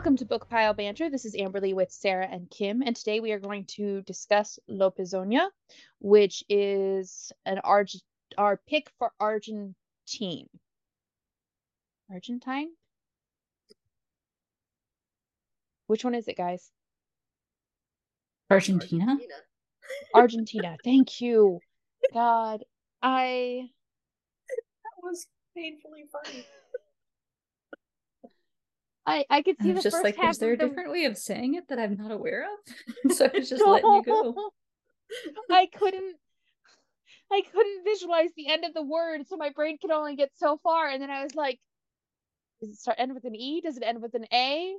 Welcome to Book Pile Banter. This is Amberlee with Sarah and Kim, and today we are going to discuss Lobizona, which is an Arg- our pick for Argentine. Argentine? Which one is it, guys? Argentina. Argentina. Thank you. God, I That was painfully funny. I I could see the just first like, half is there a the different way of saying it that I'm not aware of? so I was just letting you go. I couldn't I couldn't visualize the end of the word, so my brain could only get so far. And then I was like, does it start end with an E? Does it end with an A?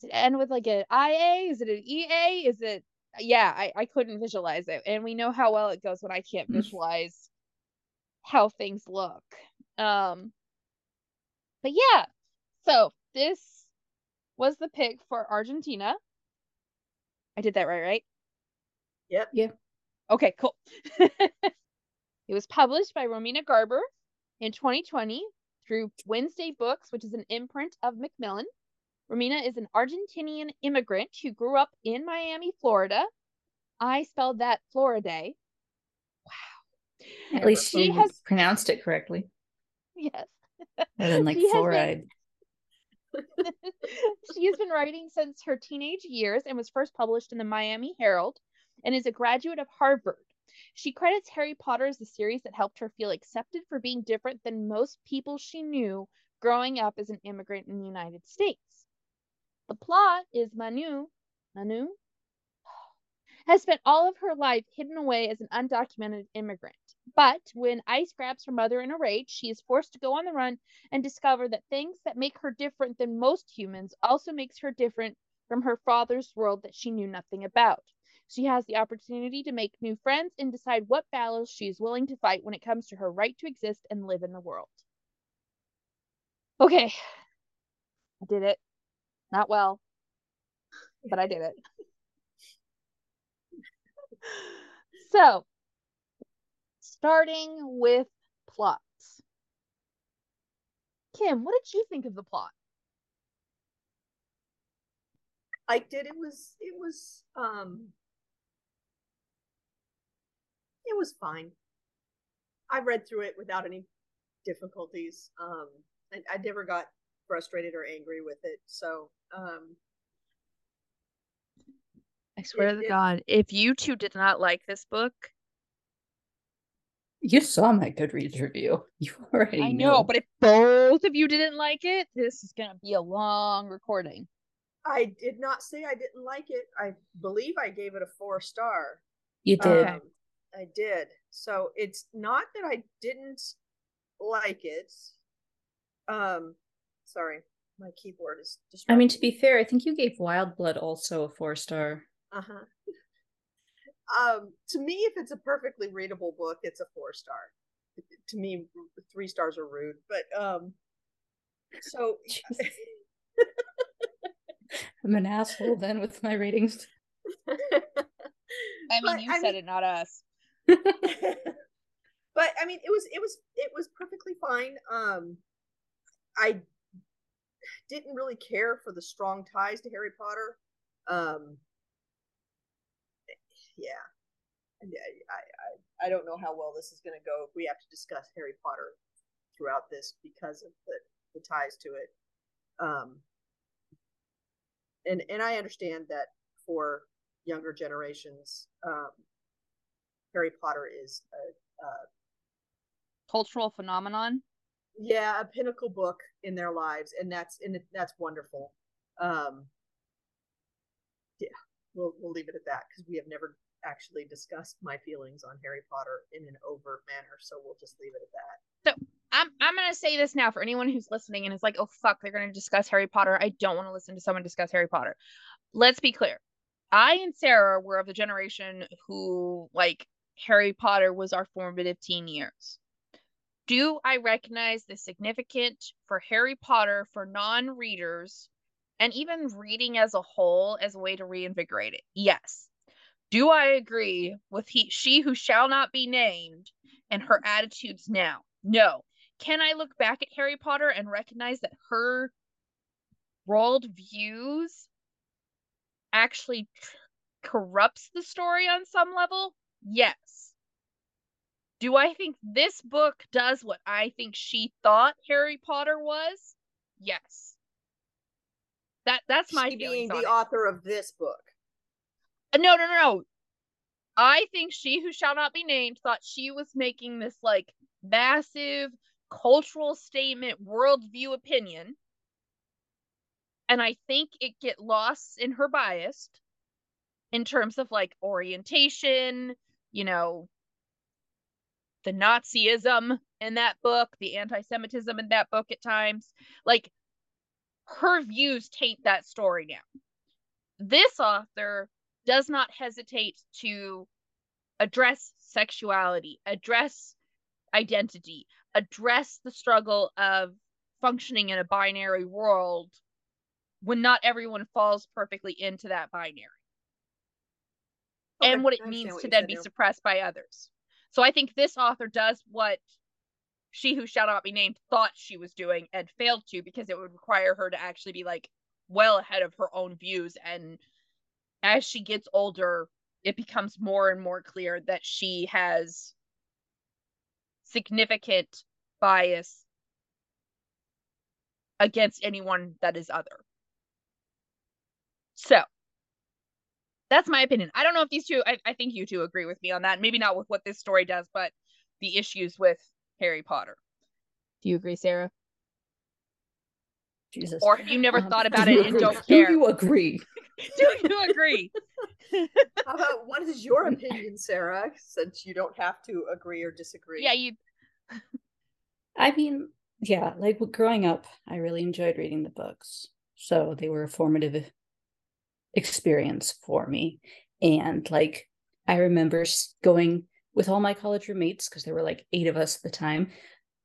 Does it end with like an IA? Is it an EA? Is it yeah, I, I couldn't visualize it. And we know how well it goes when I can't Mm. visualize how things look. Um but yeah, so this was the pick for Argentina. I did that right, right? Yep. Yeah. Okay, cool. it was published by Romina Garber in 2020 through Wednesday Books, which is an imprint of Macmillan. Romina is an Argentinian immigrant who grew up in Miami, Florida. I spelled that Florida. Wow. At least she she has pronounced it correctly, yes. And than like She has been- fluoride. she has been writing since her teenage years and was first published in the Miami Herald and is a graduate of Harvard. She credits Harry Potter as the series that helped her feel accepted for being different than most people she knew growing up as an immigrant in the United States. The plot is Manu, Manu has spent all of her life hidden away as an undocumented immigrant. But when Ice grabs her mother in a rage, she is forced to go on the run and discover that things that make her different than most humans also makes her different from her father's world that she knew nothing about. She has the opportunity to make new friends and decide what battles she is willing to fight when it comes to her right to exist and live in the world. Okay. I did it. Not well, but I did it. So, starting with plots. Kim, what did you think of the plot? I did. It was. It was. Um. It was fine. I read through it without any difficulties. Um, and I never got frustrated or angry with it. So, um, I swear It- to it- God, if you two did not like this book, You saw my Goodreads review. You already I know. know, but if both of you didn't like it, this is gonna be a long recording. I did not say I didn't like it. I believe I gave it a four star. you did. Um, I did. So it's not that I didn't like it. Um, sorry, my keyboard is. I mean, to be fair, I think you gave Wild Blood also a four star. Uh huh. Um, to me, if it's a perfectly readable book, it's a four star. To me, three stars are rude, but um, so I'm an asshole then with my ratings. I mean, But, you I said mean- it, not us. but I mean, it was it was it was perfectly fine. Um, I didn't really care for the strong ties to Harry Potter. Um, yeah, I, I I don't know how well this is going to go if we have to discuss Harry Potter throughout this because of the the ties to it. Um, and and I understand that for younger generations, um, Harry Potter is a, a Cultural phenomenon. yeah a pinnacle book in their lives and that's and that's wonderful um yeah we'll we'll leave it at that because we have never actually discussed my feelings on harry potter in an overt manner so we'll just leave it at that So I'm I'm gonna say this now for anyone who's listening and is like, oh fuck, they're gonna discuss Harry Potter. I don't want to listen to someone discuss Harry Potter. Let's be clear. I and Sarah were of the generation who like Harry Potter was our formative teen years. Do I recognize the significant for Harry Potter for non-readers and even reading as a whole as a way to reinvigorate it? Yes. Do I agree with he she who shall not be named and her attitudes now? No. Can I look back at Harry Potter and recognize that her world views actually corrupts the story on some level? Yes. Do I think this book does what I think she thought Harry Potter was? Yes. That that's my she being the it. author of this book. Uh, No, no, no, no. I think she who shall not be named thought she was making this like massive cultural statement, worldview opinion. And I think it get lost in her bias in terms of like orientation, you know, the Nazism in that book, the anti-Semitism in that book at times. Like her views taint that story now. This author does not hesitate to address sexuality, address identity, address the struggle of functioning in a binary world when not everyone falls perfectly into that binary and what it means what to then be suppressed by others. So I think this author does what she who shall not be named thought she was doing and failed to because it would require her to actually be like well ahead of her own views and as she gets older it becomes more and more clear that she has significant bias against anyone that is other. So that's my opinion. I don't know if these two, I, I think you two agree with me on that. Maybe not with what this story does, but the issues with Harry Potter. Do you agree, Sarah? Jesus. Or have you never Um, thought about you it and agree? don't care? Do you agree? Do you agree? How about what is your opinion, Sarah? Since you don't have to agree or disagree. yeah, you I mean, yeah, like growing up, I really enjoyed reading the books. So they were a formative experience for me. And like, I remember going with all my college roommates, because there were like eight of us at the time,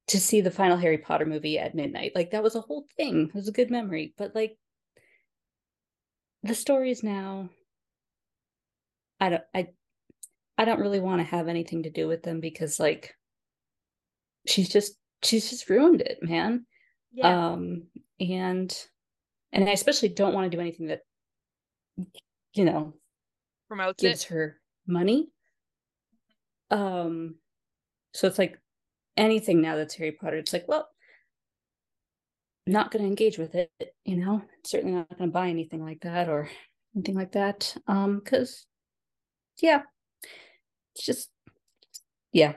to see the final Harry Potter movie at midnight. Like, that was a whole thing. It was a good memory. But like, the stories now, I don't, I, I don't really want to have anything to do with them because like, she's just she's just ruined it, man. yeah. Um and and I especially don't want to do anything that you know promotes gives it. her money. Um so it's like anything now that's Harry Potter, it's like, well, not gonna engage with it, you know, certainly not gonna buy anything like that or anything like that. Um, because yeah, it's just yeah,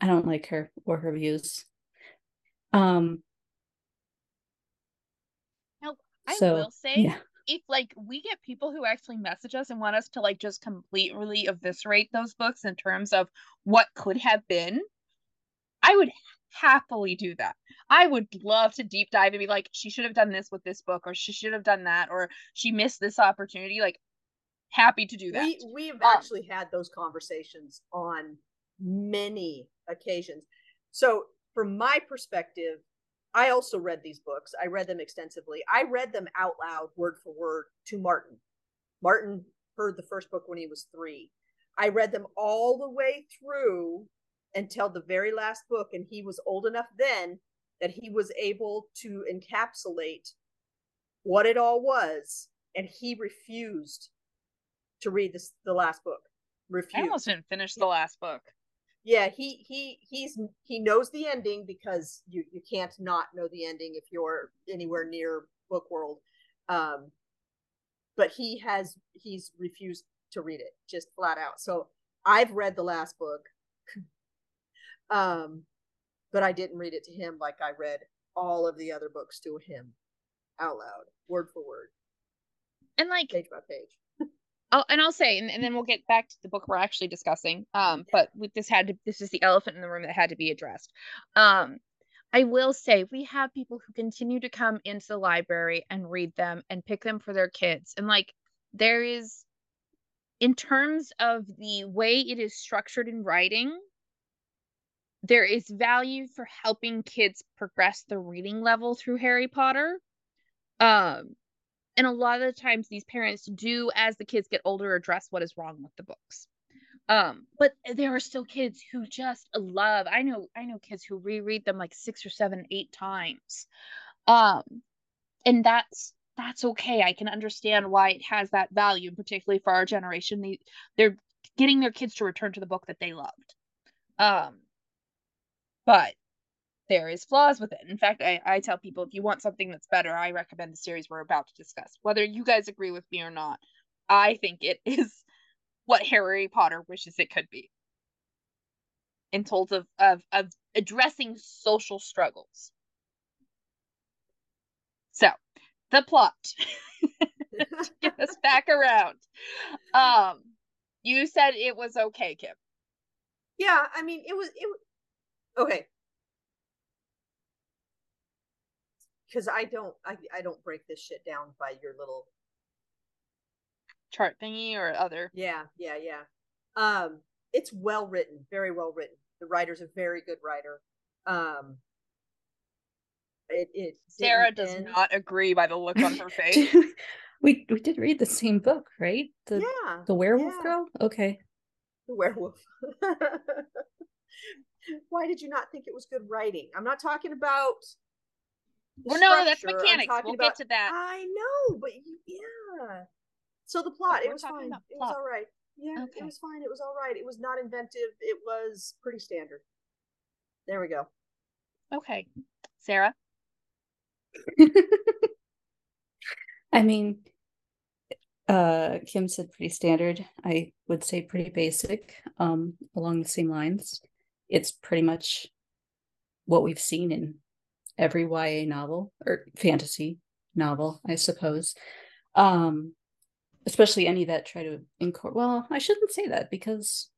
I don't like her or her views. Um no, I so, will say yeah. If like we get people who actually message us and want us to like just completely eviscerate those books in terms of what could have been, I would happily do that. I would love to deep dive and be like, she should have done this with this book, or she should have done that, or she missed this opportunity. Like, happy to do that. We we've Um, actually had those conversations on many occasions. So from my perspective, I also read these books. I read them extensively. I read them out loud, word for word, to Martin. Martin heard the first book when he was three. I read them all the way through until the very last book, and he was old enough then that he was able to encapsulate what it all was, and he refused to read this the last book. I Refused. almost didn't finish the last book. Yeah, he he he's he knows the ending because you you can't not know the ending if you're anywhere near book world. Um but he has he's refused to read it just flat out. So I've read the last book. um but I didn't read it to him like I read all of the other books to him out loud, word for word, And like, page by page. I'll, and I'll say, and, and then we'll get back to the book we're actually discussing. Um, but with this had to, this is the elephant in the room that had to be addressed. Um, I will say we have people who continue to come into the library and read them and pick them for their kids, and like there is, in terms of the way it is structured in writing, there is value for helping kids progress the reading level through Harry Potter. Um, and a lot of the times these parents do as the kids get older address what is wrong with the books um but there are still kids who just love i know i know kids who reread them like six or seven eight times um and that's that's okay. I can understand why it has that value, particularly for our generation. They they're getting their kids to return to the book that they loved. Um, but there is flaws with it. In fact, I, I tell people if you want something that's better, I recommend the series we're about to discuss. Whether you guys agree with me or not, I think it is what Harry Potter wishes it could be. In terms of, of, of addressing social struggles. So, the plot. get us back around. Um, you said it was okay, Kim. Yeah, I mean, it was it. Okay, because I don't I, I don't break this shit down by your little chart thingy or other. Yeah, yeah, yeah. Um, it's well written, very well written. The writer's a very good writer. Um, it, it Sarah does end. not agree by the look on her face. we we did read the same book, right? The, yeah. The werewolf yeah. girl? Okay. The werewolf. Why did you not think it was good writing? I'm not talking about well, no, that's mechanics. We'll about, get to that. I know, but yeah. So the plot, it was fine. It was all right. Yeah, okay. it was fine. It was all right. It was not inventive. It was pretty standard. There we go. Okay. Sarah? I mean, uh, Kim said pretty standard. I would say pretty basic, um, along the same lines. It's pretty much what we've seen in every YA novel or fantasy novel, I suppose. Um, especially any that try to incorporate. Well, I shouldn't say that because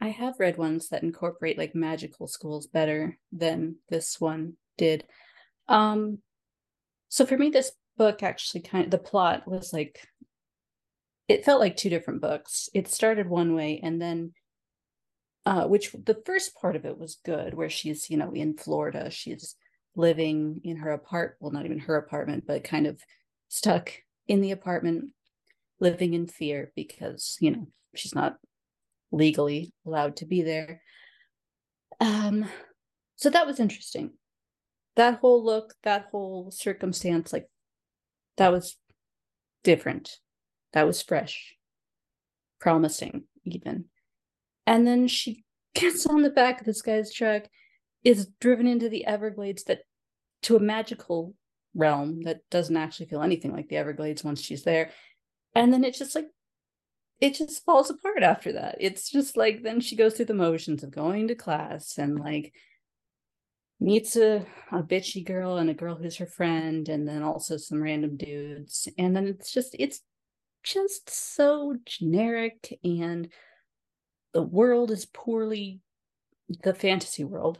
I have read ones that incorporate like magical schools better than this one did. Um, so for me, this book actually kind of the plot was like it felt like two different books. It started one way and then uh, which the first part of it was good, where she's, you know, in Florida. She's living in her apartment, well, not even her apartment, but kind of stuck in the apartment, living in fear because, you know, she's not legally allowed to be there. Um, so that was interesting. That whole look, that whole circumstance, like that was different. That was fresh, promising, even. And then she gets on the back of this guy's truck, is driven into the Everglades that to a magical realm that doesn't actually feel anything like the Everglades once she's there. And then it just like it just falls apart after that. It's just like then she goes through the motions of going to class and like meets a, a bitchy girl and a girl who's her friend and then also some random dudes and then it's just it's just so generic and the world is poorly the fantasy world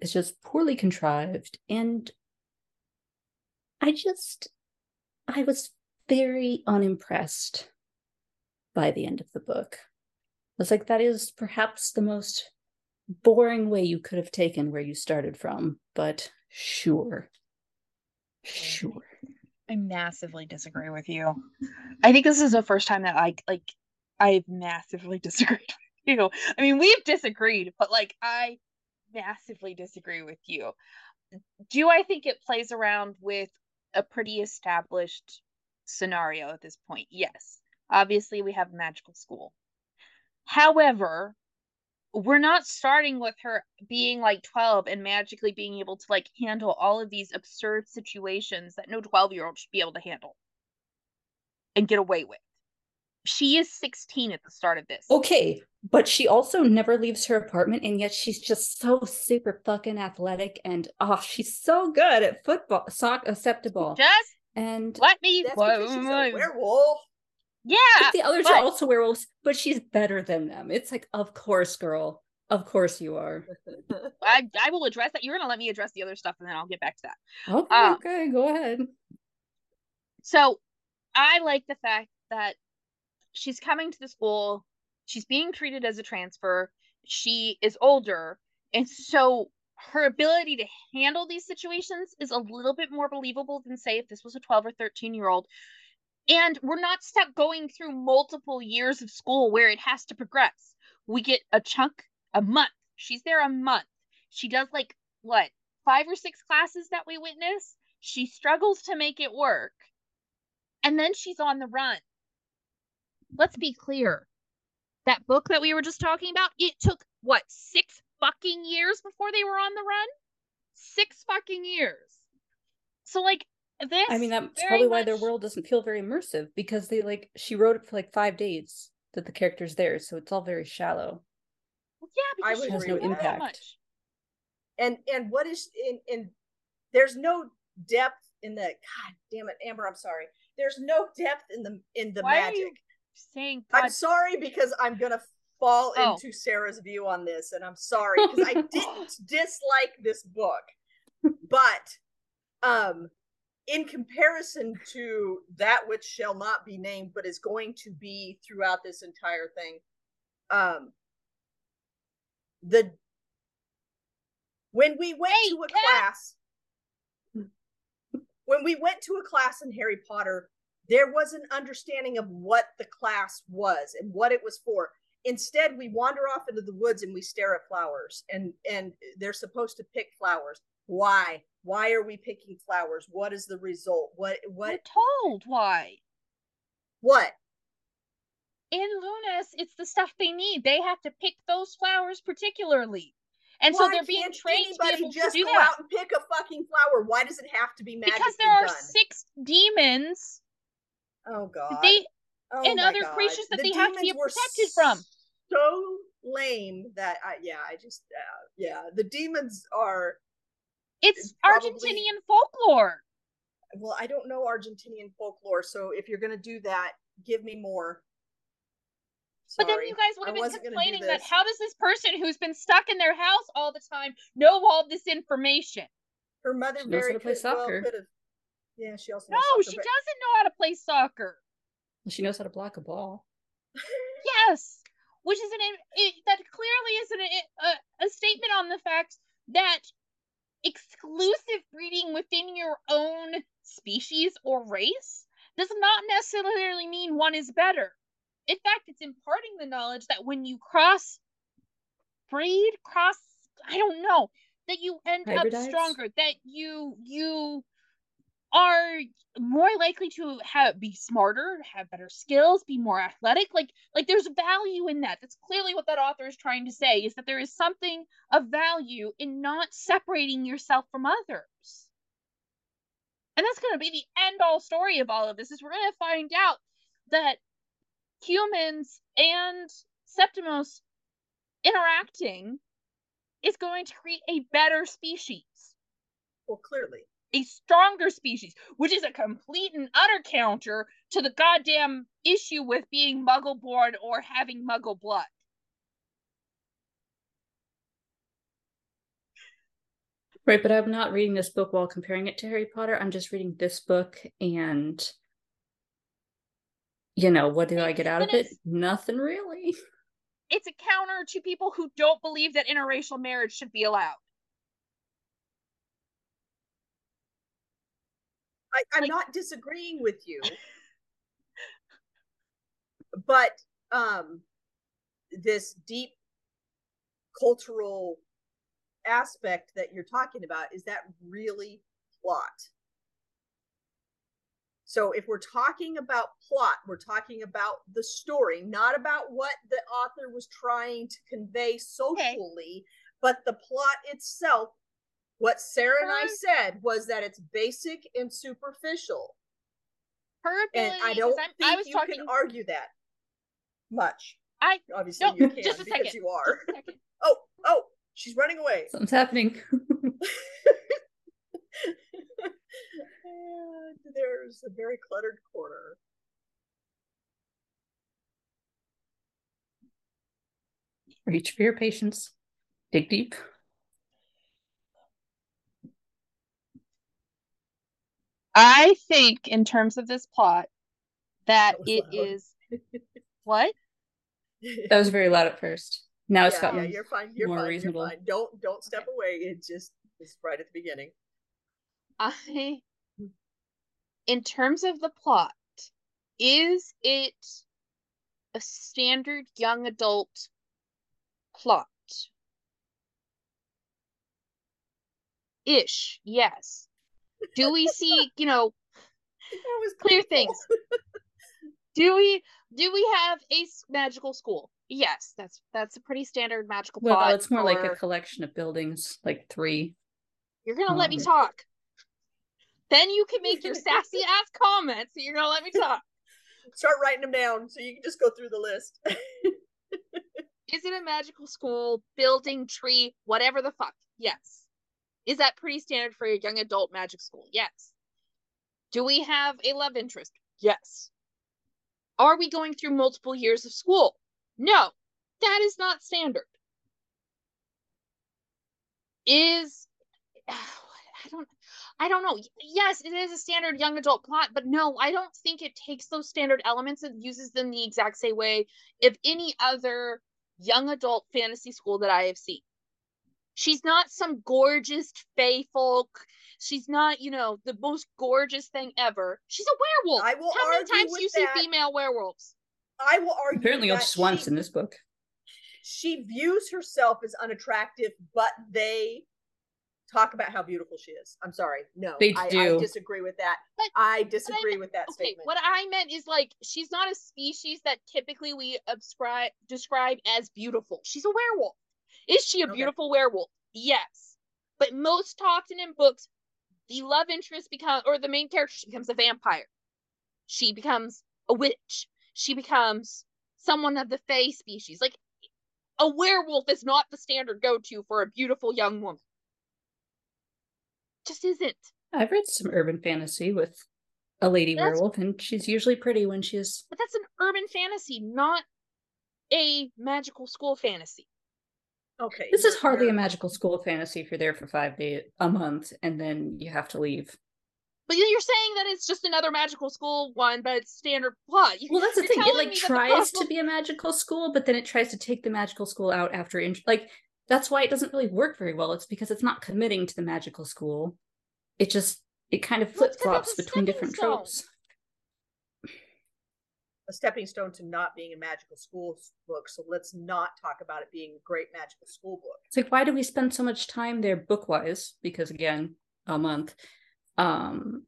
is just poorly contrived. And i just i was very unimpressed by the end of the book. I was like that is perhaps the most boring way you could have taken where you started from but sure sure. i massively disagree with you. I think this is the first time that i like i've massively disagreed you I mean, we've disagreed, but like I massively disagree with you. Do I think it plays around with a pretty established scenario at this point? Yes. Obviously, we have magical school. However, we're not starting with her being like 12 and magically being able to like handle all of these absurd situations that no 12 year old should be able to handle and get away with she is 16 at the start of this. Okay, but she also never leaves her apartment and yet she's just so super fucking athletic and oh she's so good at football sock acceptable just and let me that's she's a werewolf. Yeah but the others but... are also werewolves but she's better than them. It's like of course girl. Of course you are. I, I will address that. You're gonna let me address the other stuff and then i'll get back to that. Okay um, okay go ahead. so i like the fact that she's coming to the school. She's being treated as a transfer. She is older. And so her ability to handle these situations is a little bit more believable than say if this was a 12 or 13 year old. And we're not stuck going through multiple years of school where it has to progress. We get a chunk a month. She's there a month. She does like what five or six classes that we witness? She struggles to make it work. And then she's on the run. Let's be clear. That book that we were just talking about, it took what, six fucking years before they were on the run? Six fucking years. So, like, this. I mean, that's very probably why their world doesn't feel very immersive because they like she wrote it for like five days that the character's there, so it's all very shallow. Yeah, I because would she Has no agree with know that impact. and and what is in in there's no depth in the god damn it amber i'm sorry there's no depth in the in the Why are magic saying i'm sorry because i'm gonna fall Oh. into sarah's view on this and i'm sorry because i didn't dislike this book but um in comparison to that which shall not be named but is going to be throughout this entire thing um the when we went Hey, to a Kat! class when we went to a class in harry potter there was an understanding of what the class was and what it was for instead we wander off into the woods and we stare at flowers and and they're supposed to pick flowers why why are we picking flowers what is the result what we're what told why. what In Lunaris, it's the stuff they need. They have to pick those flowers particularly. And so they're being trained to be to just do go that. out and pick a fucking flower why does it have to be magic Because there are done six demons oh god they Oh and other God. creatures that The they have to be protected from. So lame that I yeah I just uh, yeah the demons are it's probably- Argentinian folklore. well I don't know Argentinian folklore so if you're gonna do that give me more. But then you guys would I have been wasn't gonna do complaining that how does this person who's been stuck in their house all the time know all this information? her mother She knows very how to play could, well, soccer. could have yeah she also No, knows she but- doesn't know how to play soccer. She knows how to block a ball. Yes, which is an it, that clearly is an, a, a statement on the fact that exclusive breeding within your own species or race does not necessarily mean one is better. In fact, it's imparting the knowledge that when you cross breed, cross, I don't know, that you end up stronger, that you you are more likely to have be smarter, have better skills, be more athletic. Like like there's value in that. That's clearly what that author is trying to say is that there is something of value in not separating yourself from others. And that's going to be the end all story of all of this is we're going to find out that humans and Septimus interacting is going to create a better species well clearly a stronger species, which is a complete and utter counter to the goddamn issue with being muggle born or having muggle blood. Right, but I'm not reading this book while comparing it to Harry Potter. I'm just reading this book and you know, what do I get out of it? Nothing really. It's a counter to people who don't believe that interracial marriage should be allowed. I'm not disagreeing with you, but um, this deep cultural aspect that you're talking about is that really plot? So if we're talking about plot, we're talking about the story, not about what the author was trying to convey socially, but the plot itself. What Sarah and I said was that it's basic and superficial. Her And I don't I'm- think I was you talking. can argue that much. I Obviously no, you can just a because second. you are. Just a second. Oh, oh, she's running away. Something's happening. and there's a very cluttered corner. Reach for your patience. Dig deep. I think, in terms of this plot, that That it loud. is what That was very loud at first. Now it's yeah, gotten yeah, you're fine. You're more fine. reasonable. You're fine. Don't don't step away. It just is right at the beginning. I, in terms of the plot, is it a standard young adult plot? Ish, yes. Do we see, you know, That was clear painful. things? Do we do we have a magical school? Yes, that's that's a pretty standard magical Well, plot. it's more like a collection of buildings, like three. You're gonna let me um, talk. Then you can make your sassy ass comments. and You're gonna let me talk. Start writing them down so you can just go through the list. Is it a magical school, building, tree, whatever the fuck? Yes. Is that pretty standard for a young adult magic school? Yes. Do we have a love interest? Yes. Are we going through multiple years of school? No. That is not standard. Is I don't I don't know. Yes, it is a standard young adult plot, but no, I don't think it takes those standard elements and uses them the exact same way if any other young adult fantasy school that I have seen. She's not some gorgeous fae folk. She's not, you know, the most gorgeous thing ever. She's a werewolf. I will How many times do you see female werewolves? I will argue Apparently, that just once she, in this book. she views herself as unattractive, but they talk about how beautiful she is. I'm sorry. No, They I, I do. disagree with that. But- I disagree meant- with that Okay, statement. what I meant is like she's not a species that typically we ascribe describe as beautiful. She's a werewolf. Is she a Okay. beautiful werewolf? Yes. But most often in books, the love interest becomes or the main character she becomes a vampire. She becomes a witch. She becomes someone of the fae species. Like a werewolf is not the standard go-to for a beautiful young woman. Just isn't. I've read some urban fantasy with a lady That's- werewolf, and she's usually pretty when she is. But that's an urban fantasy, not a magical school fantasy. Okay. This is you're- hardly a magical school fantasy if you're there for five days, a month, and then you have to leave. But you're saying that it's just another magical school one, but it's standard plot. You- Well, that's the you're thing. It like me that tries to be a magical school, but then it tries to take the magical school out after. int- Like that's why it doesn't really work very well. It's because it's not committing to the magical school. It just it kind of flip flops it's between different stone. tropes. A stepping stone to not being a magical school book. So let's not talk about it being a great magical school book. It's like why do we spend so much time there book wise? Because again, a month. Um,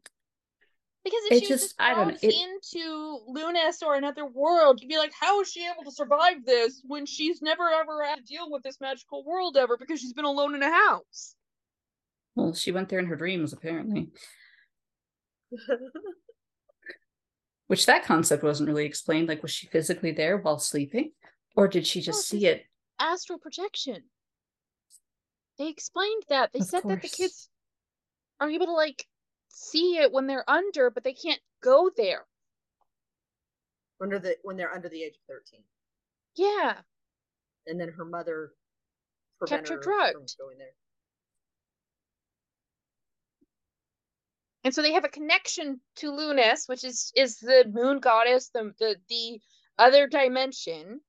Because if It she just- just I don't know, it- into Lunaris or another world, you'd be like, how is she able to survive this when she's never ever had to deal with this magical world ever because she's been alone in a house? well, she went there in her dreams apparently, which that concept wasn't really explained. Like, was she physically there while sleeping, or did she just No, see it? Astral projection. They explained that. They Of said that the kids are able to like see it when they're under, but they can't go there. under the when they're under the age of 13. Yeah. And then her mother Kept her her from drugged. going there. And so they have a connection to Lunaris, which is is the moon goddess, the the the other dimension.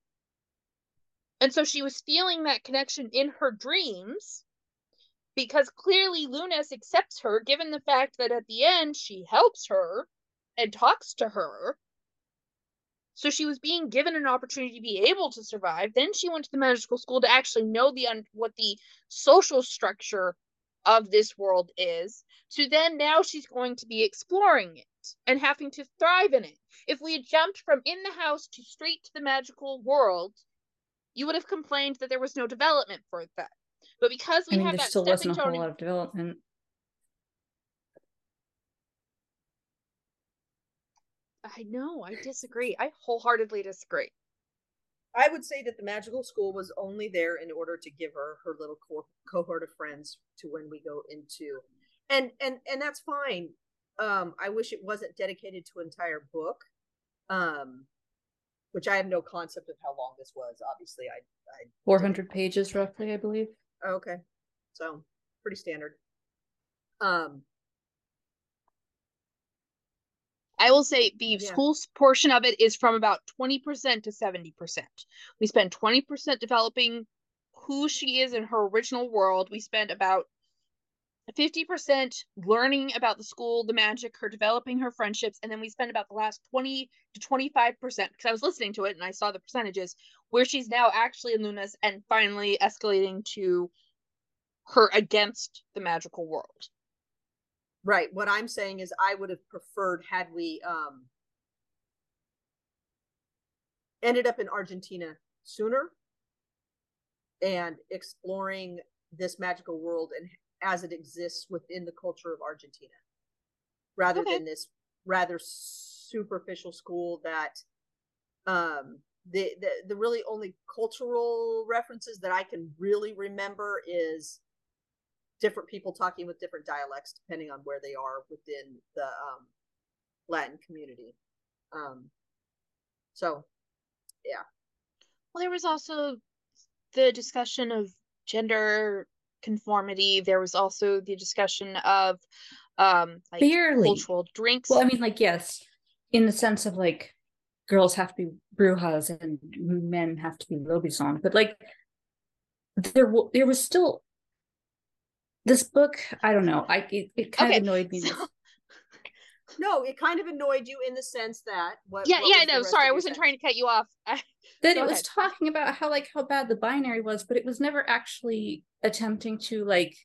And so she was feeling that connection in her dreams because clearly Lunaris accepts her, given the fact that at the end she helps her and talks to her. So she was being given an opportunity to be able to survive. Then she went to the magical school to actually know the un- what the social structure of this world is. So then now she's going to be exploring it and having to thrive in it. If we had jumped from in the house to straight to the magical world, you would have complained that there was no development for that. But because we I mean, have there that still stepping wasn't a whole lot of development. I know, I disagree. I wholeheartedly disagree. I would say that the magical school was only there in order to give her her little co- cohort of friends to when we go into, and and and that's fine. Um, I wish it wasn't dedicated to an entire book, um, which I have no concept of how long this was. Obviously, I I 400 pages roughly, I believe. okay, so pretty standard. Um, I will say the Yeah. school portion of it is from about 20% to 70%. We spend 20% developing who she is in her original world. We spend about 50% learning about the school, the magic, her developing her friendships, and then we spend about the last 20 to 25% because I was listening to it and I saw the percentages where she's now actually in Lunaris and finally escalating to her against the magical world. Right. What I'm saying is I would have preferred had we um ended up in Argentina sooner and exploring this magical world and as it exists within the culture of Argentina rather Okay. than this rather superficial school that um the, the the really only cultural references that I can really remember is different people talking with different dialects depending on where they are within the um Latin community. Um so yeah. Well, there was also the discussion of gender conformity. There was also the discussion of um like Barely. cultural drinks. Well, I mean, like, yes, in the sense of like girls have to be brujas and men have to be lobisons, but like there, w- there was still this book. I don't know. I it, it kind Okay, of annoyed me. so- no, it kind of annoyed you in the sense that what yeah, what yeah, was the no, sorry, I wasn't sentence? trying to cut you off. I, that Go it was talking about how like how bad the binary was, but it was never actually attempting to like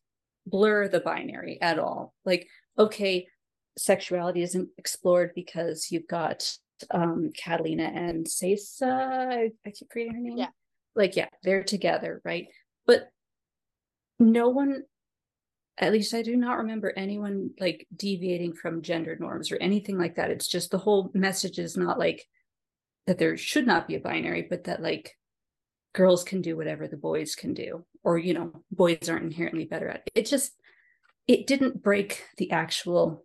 blur the binary at all. Like, okay, sexuality isn't explored because you've got um Catalina and Saysa. I, I keep forgetting her name. Yeah. Like, yeah, they're together, right? But no one at least I do not remember anyone like deviating from gender norms or anything like that. It's just the whole message is not like that there should not be a binary, but that like girls can do whatever the boys can do, or you know, boys aren't inherently better at it. It just it didn't break the actual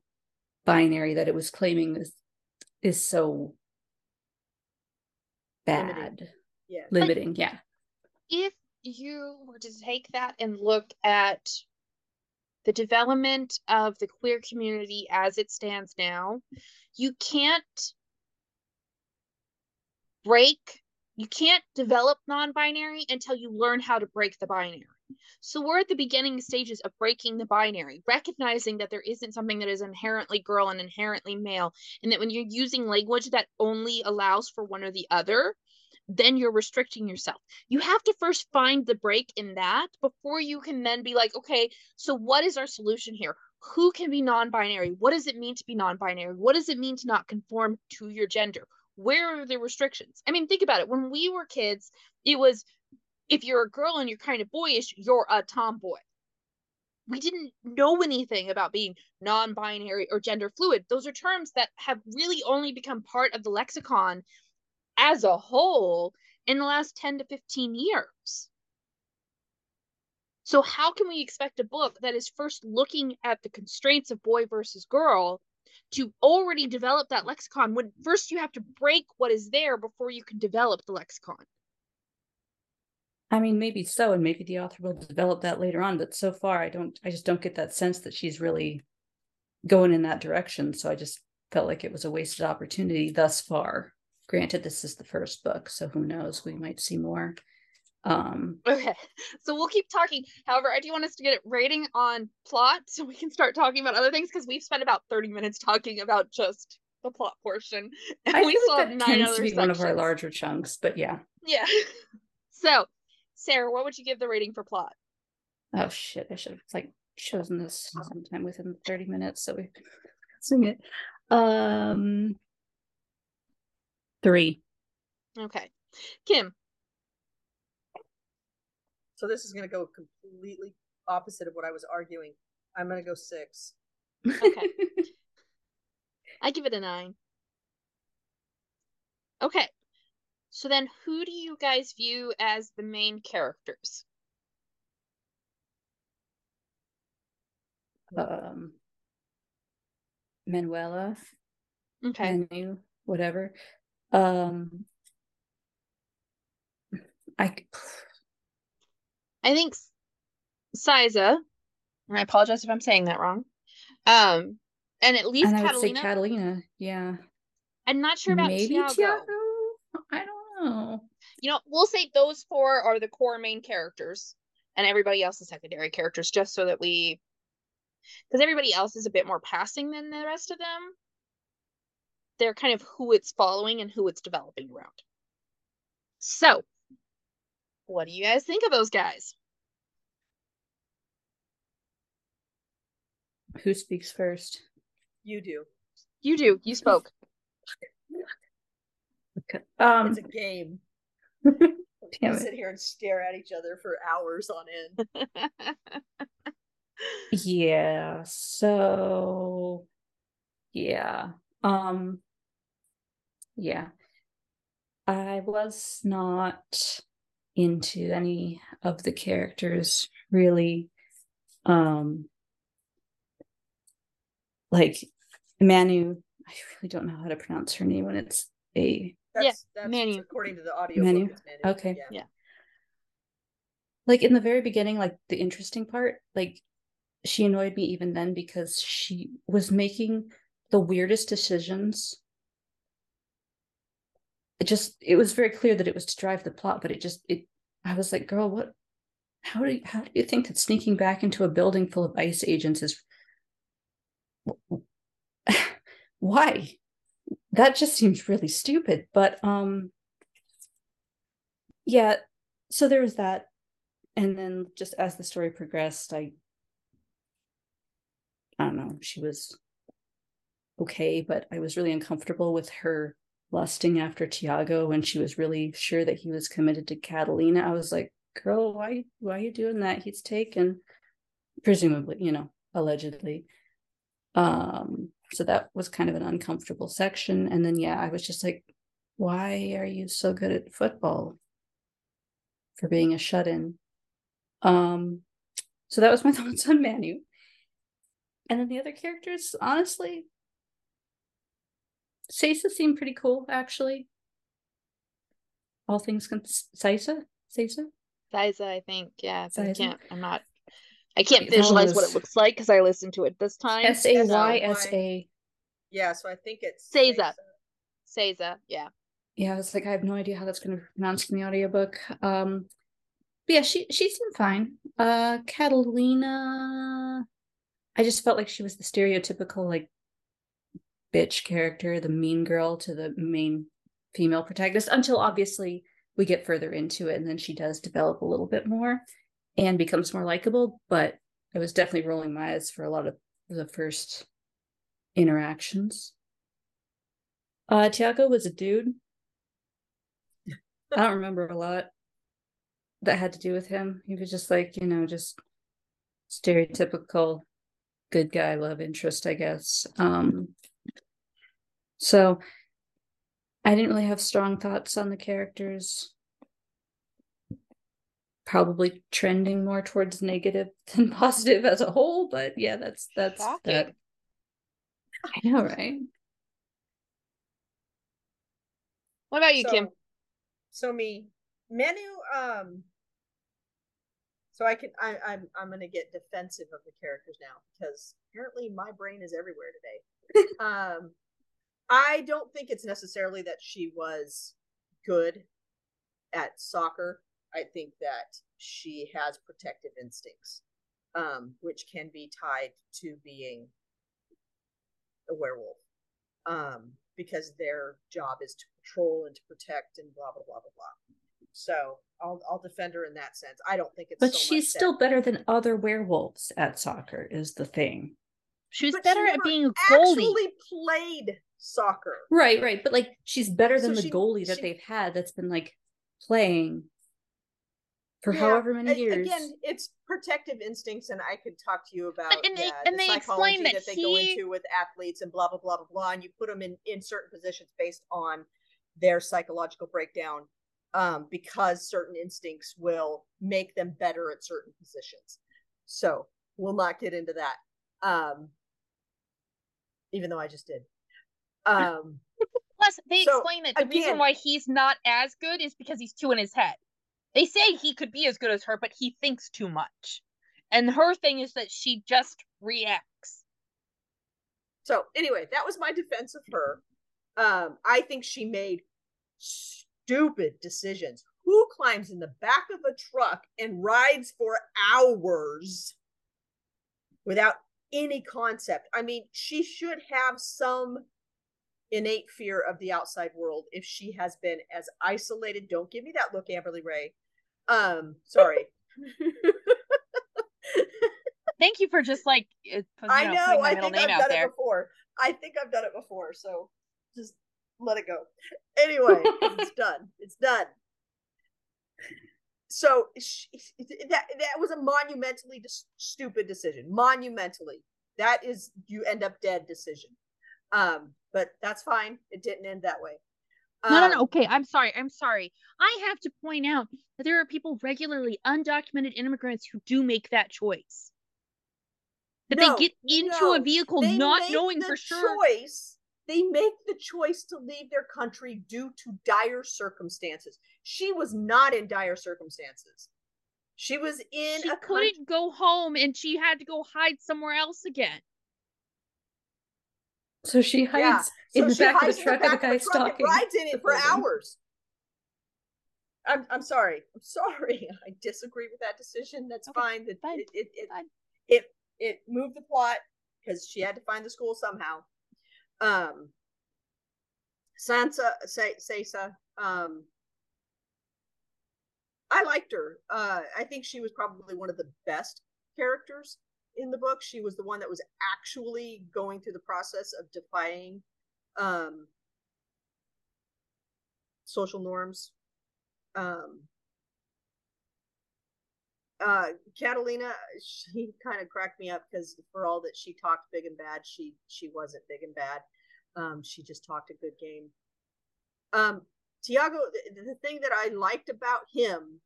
binary that it was claiming is is so Limiting. bad, Yeah. limiting. Yeah. if you were to take that and look at the development of the queer community as it stands now, you can't break, you can't develop non binary until you learn how to break the binary. So we're at the beginning stages of breaking the binary, recognizing that there isn't something that is inherently girl and inherently male, and that when you're using language that only allows for one or the other, then you're restricting yourself you have to first find the break in that before you can then be like, okay, so what is our solution here? Who can be non binary? What does it mean to be non binary? What does it mean to not conform to your gender? Where are the restrictions? I mean, think about it. When we were kids, it was if you're a girl and you're kind of boyish, you're a tomboy. We didn't know anything about being non binary or gender fluid. Those are terms that have really only become part of the lexicon as a whole in the last 10 to 15 years. So, how can we expect a book that is first looking at the constraints of boy versus girl to already develop that lexicon when first you have to break what is there before you can develop the lexicon? I mean, maybe so, and maybe the author will develop that later on. But so far, I don't. I just don't get that sense that she's really going in that direction. So I just felt like it was a wasted opportunity thus far. Granted, this is the first book, so who knows? We might see more. Um, Okay, so we'll keep talking. However, I do want us to get it rating on plot so we can start talking about other things because we've spent about 30 minutes talking about just the plot portion. And I we feel still like have that nine tends other to be one of our larger chunks, but yeah. Yeah. So, Sarah, what would you give the rating for plot? Oh shit! I should have like chosen this sometime within thirty minutes, so we can sing it. Um, three. Okay. Kim. So this is going to go completely opposite of what I was arguing. I'm going to go six. Okay. I give it a nine. Okay. So then who do you guys view as the main characters? um, Manuela, Okay. Menu, whatever. Um, i i think Saysa, and I apologize if I'm saying that wrong. Um, and at least and I would say Catalina. Catalina. Yeah, I'm not sure about maybe Tiago. Tiago. I don't know. You know, we'll say those four are the core main characters, and everybody else is secondary characters, just so that we, because everybody else is a bit more passing than the rest of them. They're kind of who it's following and who it's developing around. So, what do you guys think of those guys? who speaks first? You do. You do. You spoke. Okay. Um, It's a game. damn we it. sit here and stare at each other for hours on end. Yeah. So yeah. Um yeah. I was not into any of the characters really. Um like Manu, I really don't know how to pronounce her name when it's a That's that's Manu. according to the audio. Manu? Book, Manu. Okay. Yeah. Yeah. like in the very beginning, like the interesting part, like she annoyed me even then because she was making the weirdest decisions. It just it was very clear that it was to drive the plot, but it just it I was like, girl, what how do you how do you think that sneaking back into a building full of ice agents is why? That just seems really stupid. But um yeah, so there was that and then just as the story progressed i i don't know she was okay but i was really uncomfortable with her lusting after tiago when she was really sure that he was committed to catalina i was like girl why why are you doing that? He's taken presumably you know allegedly. Um so that was kind of an uncomfortable section and then yeah i was just like why are you so good at football? For being a shut-in. Um, so that was my thoughts on Manu. And then the other characters, honestly, Sasa seemed pretty cool, actually. All things cons- Sasa? Sasa? Siza, I think. Yeah. I can't. I'm not. I can't That visualize what it looks like because I listened to it this time. S A Y S Y. A. Yeah, so I think it's Seiza. Seiza. Seiza. Yeah. Yeah, it's like, I have no idea how that's going to be pronounced in the audiobook. Um, but yeah, she she seemed fine. Uh, Catalina, I just felt like she was the stereotypical like bitch character, the mean girl to the main female protagonist. Until obviously we get further into it, and then she does develop a little bit more and becomes more likable. But I was definitely rolling my eyes for a lot of the first interactions. Uh, Tiago was a dude. I don't remember a lot that had to do with him. He was just like, you know, just stereotypical good guy love interest, I guess. Um so I didn't really have strong thoughts on the characters. Probably trending more towards negative than positive as a whole, but yeah, that's that's that. I know, right? What about you, so, Kim? So me, Manu. Um. So I can. I, I'm. I'm gonna get defensive of the characters now because apparently my brain is everywhere today. um, I don't think it's necessarily that she was good at soccer. I think that she has protective instincts, um, which can be tied to being a werewolf. Um, because their job is to patrol and to protect and blah blah blah blah blah. So I'll I'll defend her in that sense. I don't think it's But so she's much that- still better than other werewolves at soccer, is the thing. She was but better she at being a goalie. Actually played soccer. Right, right. But like she's better than So the she- goalie that she- they've had that's been like playing for Yeah, however many years. Again, it's protective instincts, and I could talk to you about and they- and the they psychology explain that, that they go into with athletes and blah blah blah blah blah, and you put them in in certain positions based on their psychological breakdown, um, because certain instincts will make them better at certain positions. So we'll not get into that. Um, even though I just did. Um, Plus, they So, explain that the reason why he's not as good is because he's too in his head. They say he could be as good as her, but he thinks too much. And her thing is that she just reacts. So anyway, that was my defense of her. Um, I think she made stupid decisions. Who climbs in the back of a truck and rides for hours without any concept? I mean, she should have some innate fear of the outside world if she has been as isolated. Don't give me that look, Amberlee Ray. Um, sorry. Thank you for just like you know, I know. I think I've done there. it before. I think I've done it before. So just let it go. Anyway, it's done. It's done. So sh- that that was a monumentally dis- stupid decision. Monumentally, that is you end up dead decision. Um, but that's fine. It didn't end that way. No, no, no. Um, Okay, I'm sorry. I'm sorry. I have to point out that there are people regularly, undocumented immigrants, who do make that choice. That No, they get into no. a vehicle not knowing for sure. choice they make the choice to leave their country due to dire circumstances she was not in dire circumstances she was in She couldn't country go home and she had to go hide somewhere else again. So she hides in the back of the in the truck of the back guy of the truck and stalking. rides in it for hours. I'm, I'm sorry. I'm sorry. I disagree with that decision. That's Okay, fine. That fine, it, it, it, it it moved the plot because she had to find the school somehow. Um sansa say Sasa, um i liked her. Uh i think she was probably one of the best characters in the book she was the one that was actually going through the process of defying um social norms. Um uh catalina she kind of cracked me up because for all that she talked big and bad she she wasn't big and bad. Um she just talked a good game. Um tiago the, the thing that i liked about him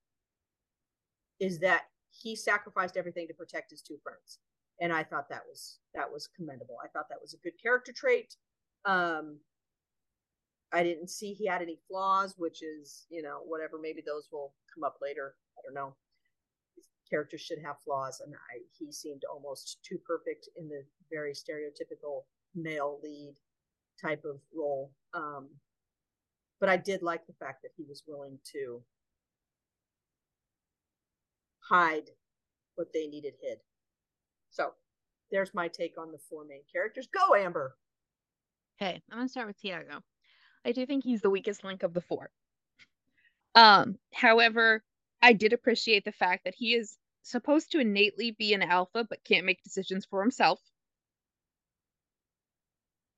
is that he sacrificed everything to protect his two friends. And i thought that was that was commendable. I thought that was a good character trait. Um i didn't see he had any flaws which is you know whatever. Maybe those will come up later. I don't know. Characters should have flaws and I, he seemed almost too perfect in the very stereotypical male lead type of role. Um, but i did like the fact that he was willing to hide what they needed hid so there's my take on the four main characters go amber Okay, I'm gonna start with Tiago. I do think he's the weakest link of the four. Um, however, I did appreciate the fact that he is supposed to innately be an alpha but can't make decisions for himself.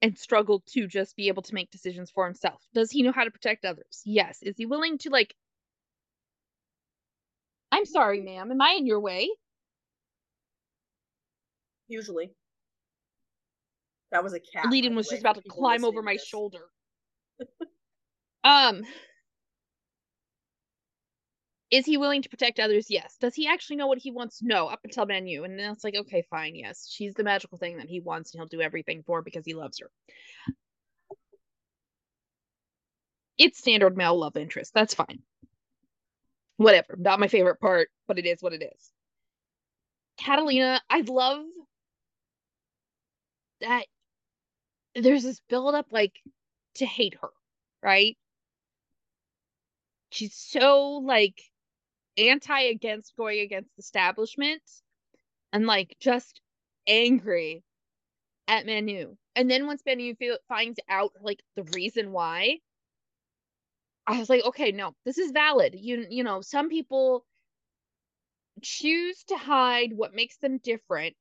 And struggled to just be able to make decisions for himself. Does he know how to protect others? Yes. Is he willing to like I'm sorry, ma'am. Am I in your way? usually that was a cat by Leading was just about to people climb over to my this. shoulder. um Is he willing to protect others? Yes. Does he actually know what he wants? No, up until Manu. And then it's like, okay, fine, yes. She's the magical thing that he wants and he'll do everything for because he loves her. It's standard male love interest. That's fine. Whatever. Not my favorite part, but it is what it is. Catalina, I love that there's this build up like to hate her, right? She's so like anti against going against establishment and like just angry at Manu. And then once Manu feel, finds out like the reason why, I was like, okay, no, this is valid. You you know, some people choose to hide what makes them different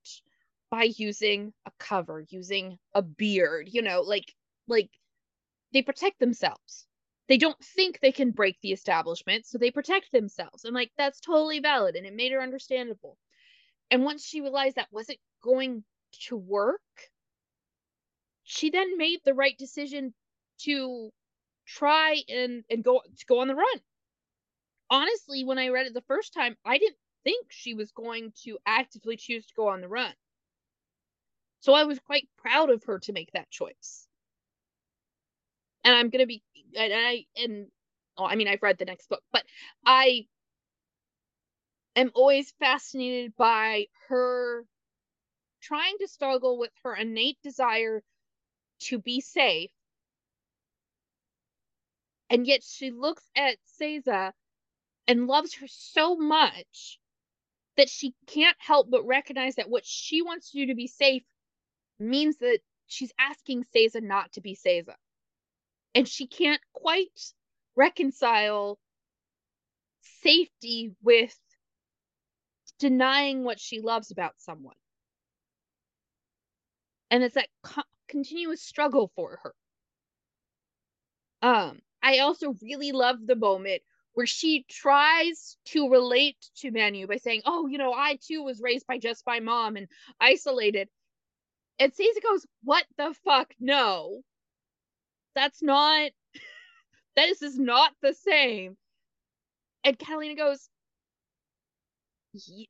by using a cover, using a beard, you know, like like they protect themselves. They don't think they can break the establishment, so they protect themselves. And like that's totally valid and it made her understandable. And once she realized that wasn't going to work, she then made the right decision to try and and go to go on the run. Honestly, when I read it the first time, I didn't think she was going to actively choose to go on the run. So I was quite proud of her to make that choice. And I'm gonna be and I and oh, I mean I've read the next book, but I am always fascinated by her trying to struggle with her innate desire to be safe. And yet she looks at Saysa and loves her so much that she can't help but recognize that what she wants to do to be safe means that she's asking Saysa not to be Saysa. And she can't quite reconcile safety with denying what she loves about someone. and it's that co- continuous struggle for her. Um, I also really love the moment where she tries to relate to Manu by saying, "Oh, you know, I too was raised by just my mom and isolated." And Saysa goes, "What the fuck? No, that's not. this is not the same." And Catalina goes,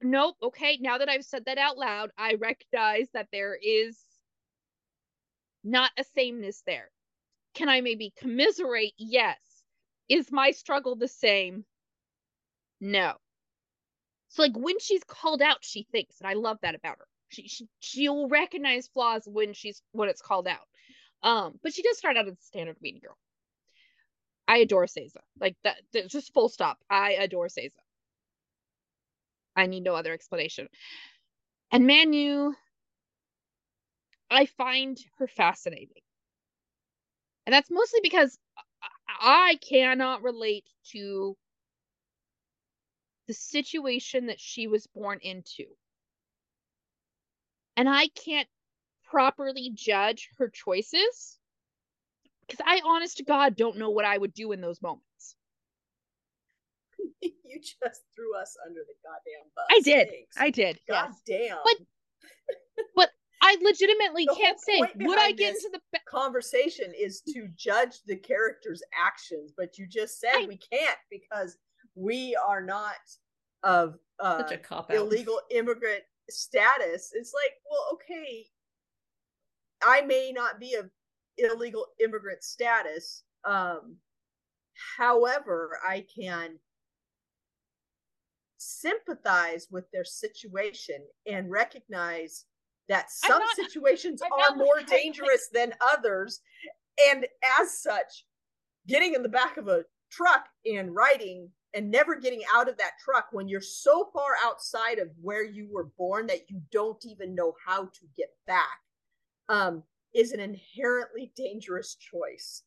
"Nope. Okay, now that I've said that out loud, I recognize that there is not a sameness there. Can I maybe commiserate? Yes." Is my struggle the same? No. So like when she's called out, she thinks, and I love that about her. She, she she'll recognize flaws when she's when it's called out. Um, but she does start out as a standard mean girl. I adore Saysa. Like that, that just full stop. I adore Saysa. I need no other explanation. And Manu, I find her fascinating. And that's mostly because I cannot relate to the situation that she was born into. And I can't properly judge her choices because I, honest to God, don't know what I would do in those moments. you just threw us under the goddamn bus. I did. Thanks. I did. God yes. damn. But but I legitimately the can't say would I get into the conversation is to judge the character's actions, but you just said I, we can't because we are not of uh, illegal immigrant status. It's like, well, okay, I may not be of illegal immigrant status. Um, however, I can sympathize with their situation and recognize that some not, situations are more dangerous than others. And as such, getting in the back of a truck and riding and never getting out of that truck when you're so far outside of where you were born that you don't even know how to get back um, is an inherently dangerous choice.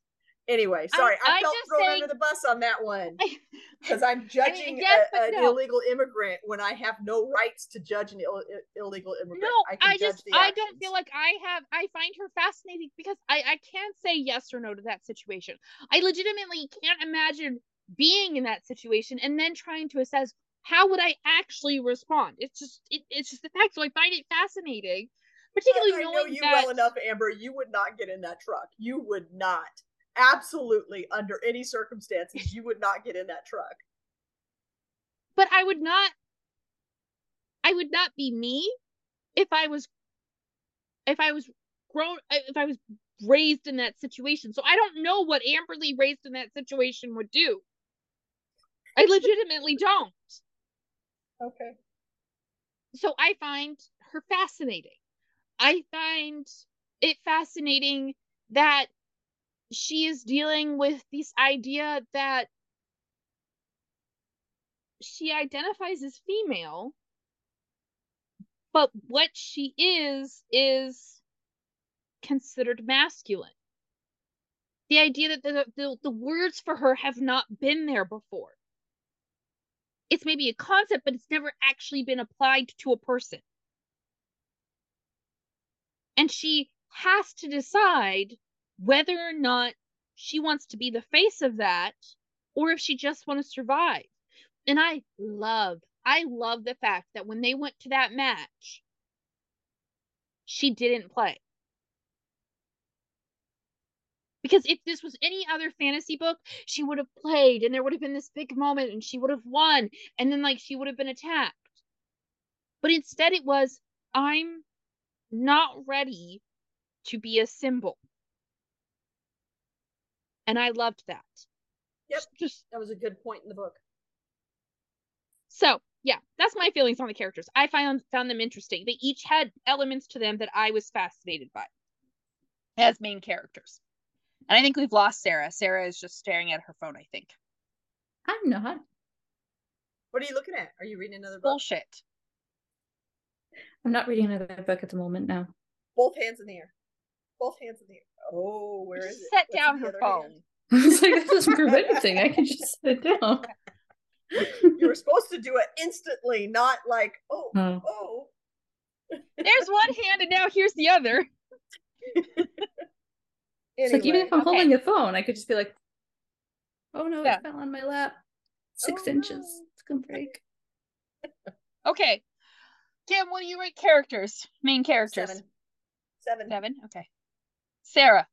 Anyway, sorry, I, I felt thrown saying, under the bus on that one because I'm judging I mean, yes, a, an no. illegal immigrant when I have no rights to judge an Ill, illegal immigrant. No, I, I just I don't feel like I have. I find her fascinating because I I can't say yes or no to that situation. I legitimately can't imagine being in that situation and then trying to assess how would I actually respond. It's just it, it's just the fact. So I find it fascinating particularly I, I know you that... well enough, Amber. You would not get in that truck. You would not absolutely under any circumstances you would not get in that truck. But i would not i would not be me if i was if i was grown if i was raised in that situation. So i don't know what Amberlee raised in that situation would do. I legitimately don't. Okay. So i find her fascinating. I find it fascinating that she is dealing with this idea that she identifies as female but what she is is considered masculine. The idea that the, the, the words for her have not been there before. It's maybe a concept but it's never actually been applied to a person. And she has to decide whether or not she wants to be the face of that or if she just wants to survive. And I love, I love the fact that when they went to that match, she didn't play. Because if this was any other fantasy book, she would have played and there would have been this big moment and she would have won and then like she would have been attacked. But instead it was I'm not ready to be a symbol and I loved that. Yep, just that was a good point in the book. So yeah, that's my feelings on the characters. I found found them interesting. They each had elements to them that I was fascinated by as main characters. And I think we've lost Sarah. Sarah is just staring at her phone, I think. I'm not. What are you looking at? Are you reading another book? Bullshit. I'm not reading another book at the moment, no. Both hands in the air. Both hands in the air. Oh, where is it? Set What's down her phone. Hand? I was like, that doesn't prove anything. I can just sit down. you were supposed to do it instantly, not like, oh, oh. oh. There's one hand and now here's the other. It's like even if I'm okay. holding a phone, I could just be like, "Oh no, Yeah. it fell on my lap. Six Oh, inches. no. It's gonna break." Okay. Kim, what do you rate characters? Main characters. seven. Seven. Seven? Okay. Sarah.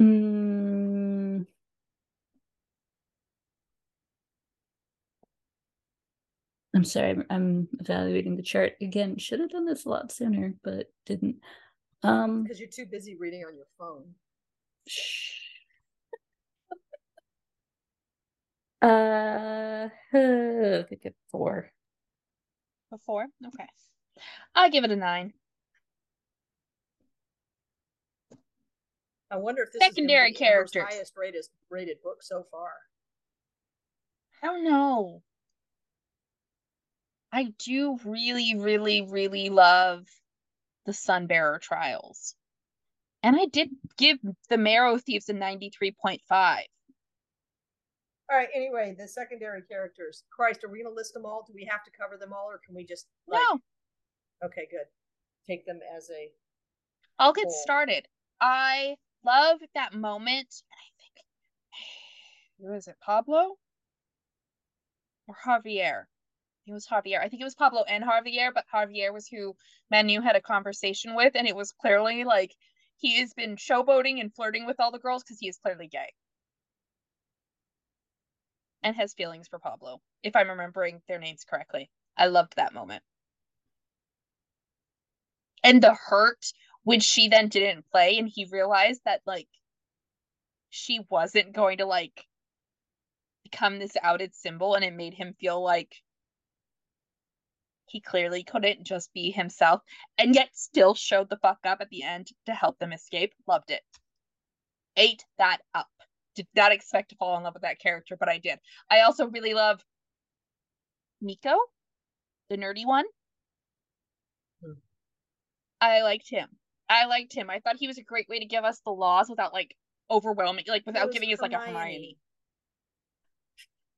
Mm. I'm sorry, I'm, I'm evaluating the chart again. Should have done this a lot sooner, but didn't. Um, Because you're too busy reading on your phone. shh. Uh, I think it's four. A four? Okay. I give it a nine. I wonder if this Secondary Amber's characters. highest rated rated book so far. I don't know. I do really, really, really love the Sunbearer trials. And I did give the Marrow Thieves a 93.5. All right. Anyway, the secondary characters. Christ, are we gonna list them all? Do we have to cover them all, or can we just? Like, No, Okay, good. Take them as a. I'll get started. I love that moment. I think, who is it, Pablo? Or Javier? It was Javier. I think it was Pablo and Javier, but Javier was who Manu had a conversation with, and it was clearly like he has been showboating and flirting with all the girls because he is clearly gay. And has feelings for Pablo, if I'm remembering their names correctly. I loved that moment. And the hurt when she then didn't play and he realized that like she wasn't going to like become this outed symbol and it made him feel like he clearly couldn't just be himself and yet still showed the fuck up at the end to help them escape. Loved it. Ate that up. Did not expect to fall in love with that character, but I did. I also really love Nico, the nerdy one. I liked him. I liked him. I thought he was a great way to give us the laws without like overwhelming, like without was giving us like a Hermione. Hermione.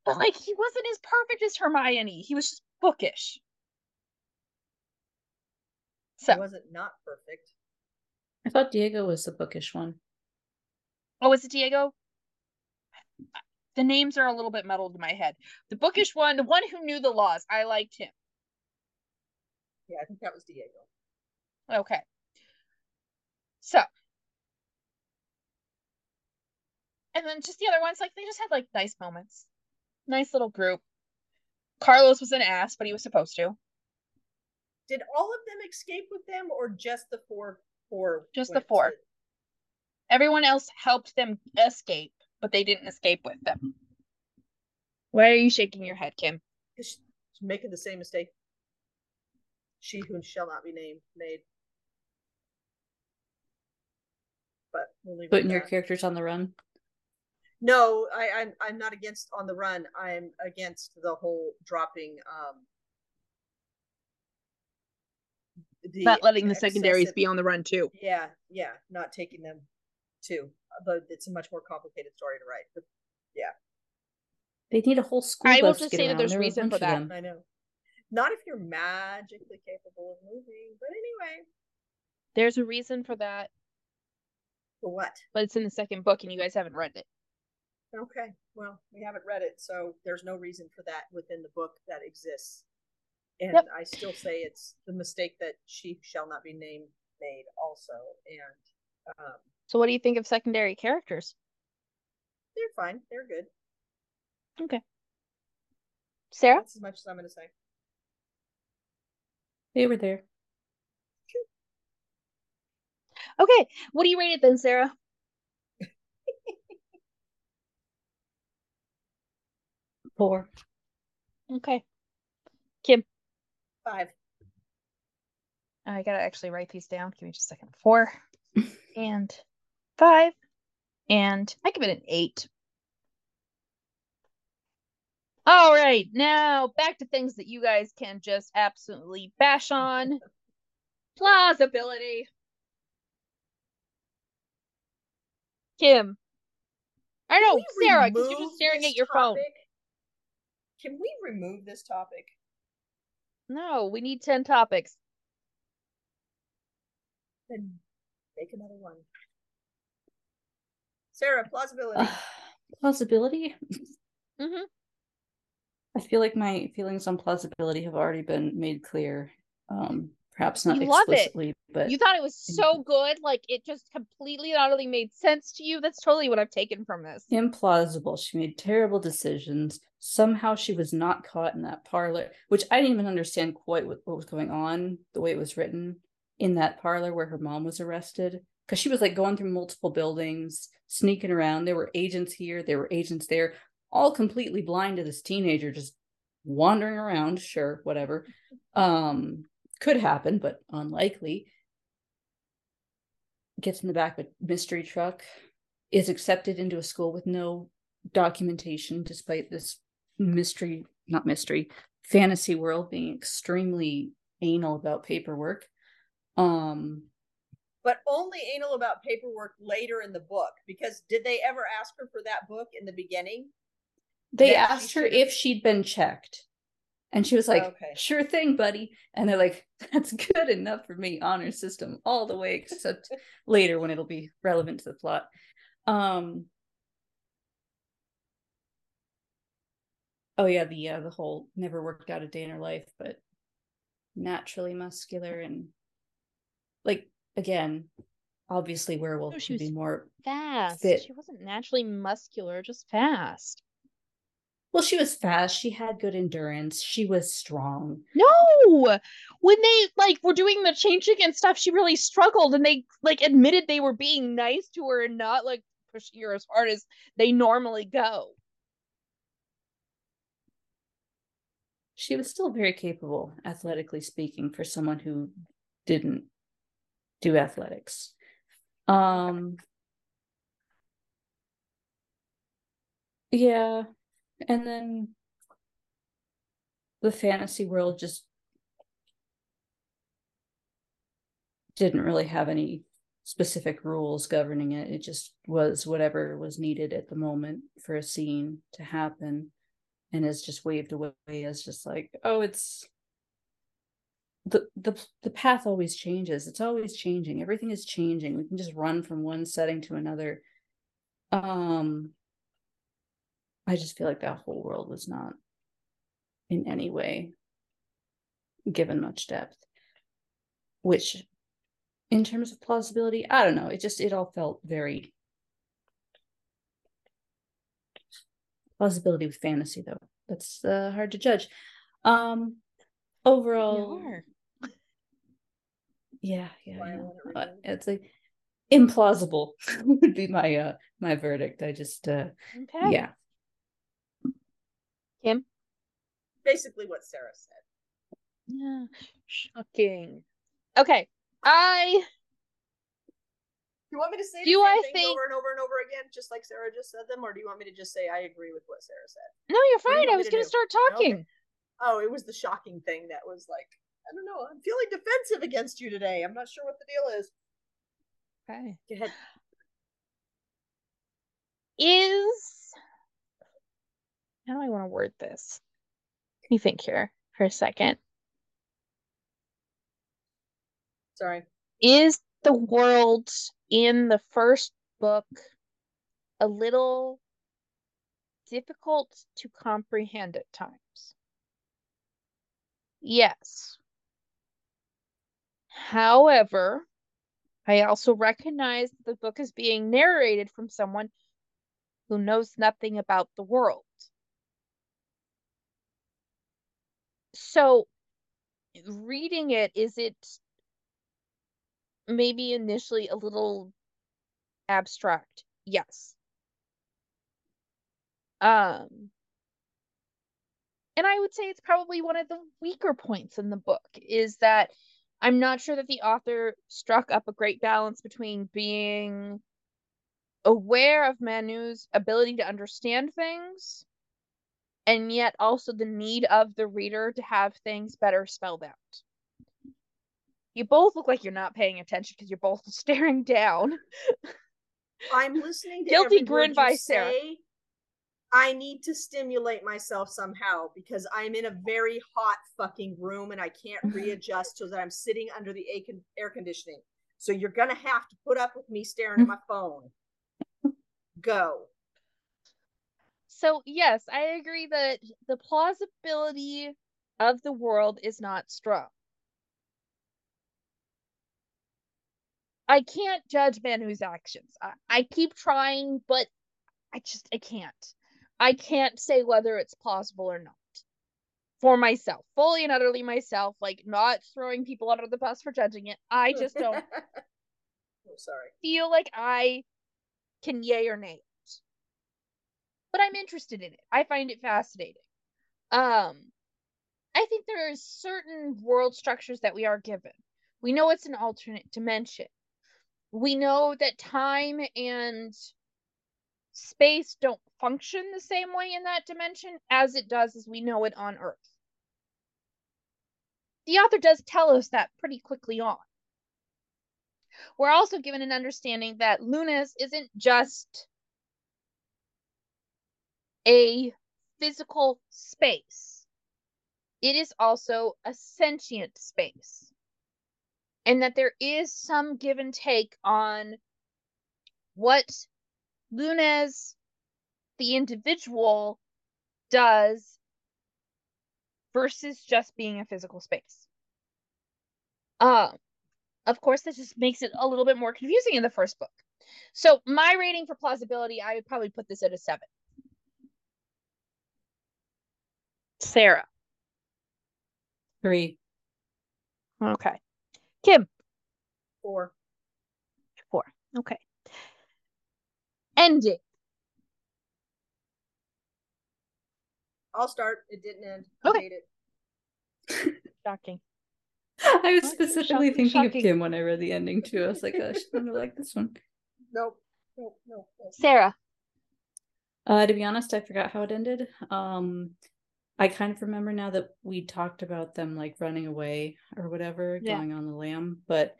But like he wasn't as perfect as Hermione. He was just bookish. So, It wasn't not perfect. I thought Diego was the bookish one. oh, was it Diego? The names are a little bit muddled in my head. The bookish one, the one who knew the laws, I liked him. Yeah, I think that was Diego. Okay. So. And then just the other ones, like they just had like nice moments. Nice little group. Carlos was an ass, but he was supposed to. Did all of them escape with them, or just the four? Four. Just the four. to- Everyone else helped them escape, but they didn't escape with them. Why are you shaking your head, Kim? Is she making the same mistake. She who shall not be named made. But we'll leave Putting your characters on the run. No, I, I'm I'm not against on the run. I'm against the whole dropping. Um, the Not letting the secondaries be on the run too. Yeah, yeah, not taking them too. But it's a much more complicated story to write. But They need a whole school I will just get say that there's There a reason for that. them. I know, not if you're magically capable of moving. But anyway, There's a reason for that, for what? but it's in the second book and you guys haven't read it. Okay, well, we haven't read it, so there's no reason for that within the book that exists. And Yep. I still say it's the mistake that she shall not be named made also. And um, So what do you think of secondary characters? they're fine. They're good. Okay. Sarah? That's as much as I'm going to say. They were there. Okay. What do you rate it then, Sarah? Four. Okay. Kim. Five. I gotta actually write these down. Give me just a second. Four and five. And I give it an eight. All right, now back to things that you guys can just absolutely bash on. Plausibility. Kim. I know, Can we Sarah, because you're just staring at your phone. Can we remove this topic? No, we need 10 topics. Then make another one. Sarah, plausibility. Uh, plausibility. Mhm. I feel like my feelings on plausibility have already been made clear. Um, perhaps not You love it. explicitly, but You thought it was so good, like it just completely and utterly made sense to you. That's totally what I've taken from this. implausible. She made terrible decisions. Somehow she was not caught in that parlor, which I didn't even understand quite what, what was going on, the way it was written in that parlor where her mom was arrested. Because she was like going through multiple buildings, sneaking around. There were agents here, there were agents there, all completely blind to this teenager just wandering around. Sure, whatever. Um, could happen, but unlikely. Gets in the back of a mystery truck, is accepted into a school with no documentation, despite this mystery, not mystery, fantasy world being extremely anal about paperwork. Um, but only anal about paperwork later in the book because did they ever ask her for that book in the beginning? they asked her if she'd been checked. And she was like, Okay. sure thing, buddy. And they're like, that's good enough for me, honor system, all the way, except later when it'll be relevant to the plot. Um Oh yeah, the uh, the whole never worked out a day in her life, but naturally muscular and like again, obviously werewolf No, she should be more Fast. fit. She wasn't naturally muscular, just fast. Well, she was fast, she had good endurance, she was strong. No, when they like were doing the changing and stuff, she really struggled, and they like admitted they were being nice to her and not like pushing her as hard as they normally go. she was still very capable athletically speaking for someone who didn't do athletics. Um yeah and then the fantasy world just didn't really have any specific rules governing it. It just was whatever was needed at the moment for a scene to happen. And is just waved away as just like oh it's the the the path always changes. It's always changing. Everything is changing. We can just run from one setting to another. Um i just feel like that whole world was not in any way given much depth which in terms of plausibility i don't know. It just it all felt very plausibility with fantasy though. That's uh, hard to judge. Um overall yeah yeah, yeah. Uh, it's like implausible would be my uh my verdict. I just uh Okay. yeah Kim. Basically, what Sarah said. Yeah. Shocking. Okay. I Do you want me to say Do I think- over and over and over again, just like Sarah just said them, or do you want me to just say I agree with what Sarah said? no, you're do you fine. I was to gonna do? start talking. Okay. Oh, it was the shocking thing that was like, I don't know, I'm feeling defensive against you today. I'm not sure what the deal is. Okay. Go ahead. Is how do I want to word this? Let me think here for a second. Sorry. Is the world in the first book a little difficult to comprehend at times? Yes. However, I also recognize that the book is being narrated from someone who knows nothing about the world. So, reading it, is it maybe initially a little abstract? Yes. Um, and I would say it's probably one of the weaker points in the book is that I'm not sure that the author struck up a great balance between being aware of Manu's ability to understand things and yet also the need of the reader to have things better spelled out. You both look like you're not paying attention because you're both staring down. I'm listening to Guilty grin by you Sarah. say. I need to stimulate myself somehow because I'm in a very hot fucking room and I can't readjust so that I'm sitting under the air conditioning. So you're gonna have to put up with me staring at my phone. Go. So yes, I agree that the plausibility of the world is not strong. I can't judge Manu's actions. I, I keep trying, but I just I can't. I can't say whether it's plausible or not. For myself, fully and utterly myself, like not throwing people under the bus for judging it. I just don't oh, sorry. feel like I can yay or nay. But I'm interested in it. I find it fascinating. Um I think there are certain world structures that we are given. We know it's an alternate dimension. We know that time and space don't function the same way in that dimension as it does as we know it on Earth. The author does tell us that pretty quickly on. We're also given an understanding that Lunaris isn't just a physical space, it is also a sentient space. And that there is some give and take on what Lunaris, the individual, does versus just being a physical space. Um, of course, this just makes it a little bit more confusing in the first book. So my rating for plausibility, I would probably put this at a seven. Sarah. Three. Okay. Kim. Four. Four. Okay. Ending. I'll start. It didn't end. Okay. I hate it. Shocking. I was specifically shocking, thinking shocking. of Kim when I read the ending too. I was like, oh, she's gonna like this one. Nope. Nope. Nope. nope. Sarah. Uh, to be honest, I forgot how it ended. Um, I kind of remember now that we talked about them like running away or whatever, Yeah. going on the lam, but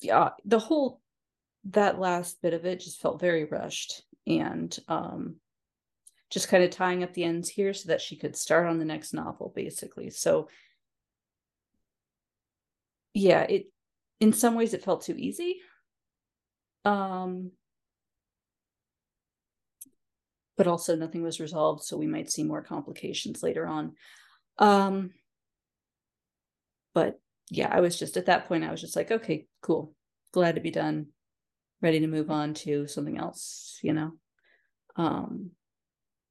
yeah, the whole that last bit of it just felt very rushed and um just kind of tying up the ends here so that she could start on the next novel basically. So yeah, it in some ways it felt too easy. Um but also nothing was resolved, so we might see more complications later on. Um, but yeah, I was just at that point, I was just like, okay, cool, glad to be done, ready to move on to something else, you know. Um,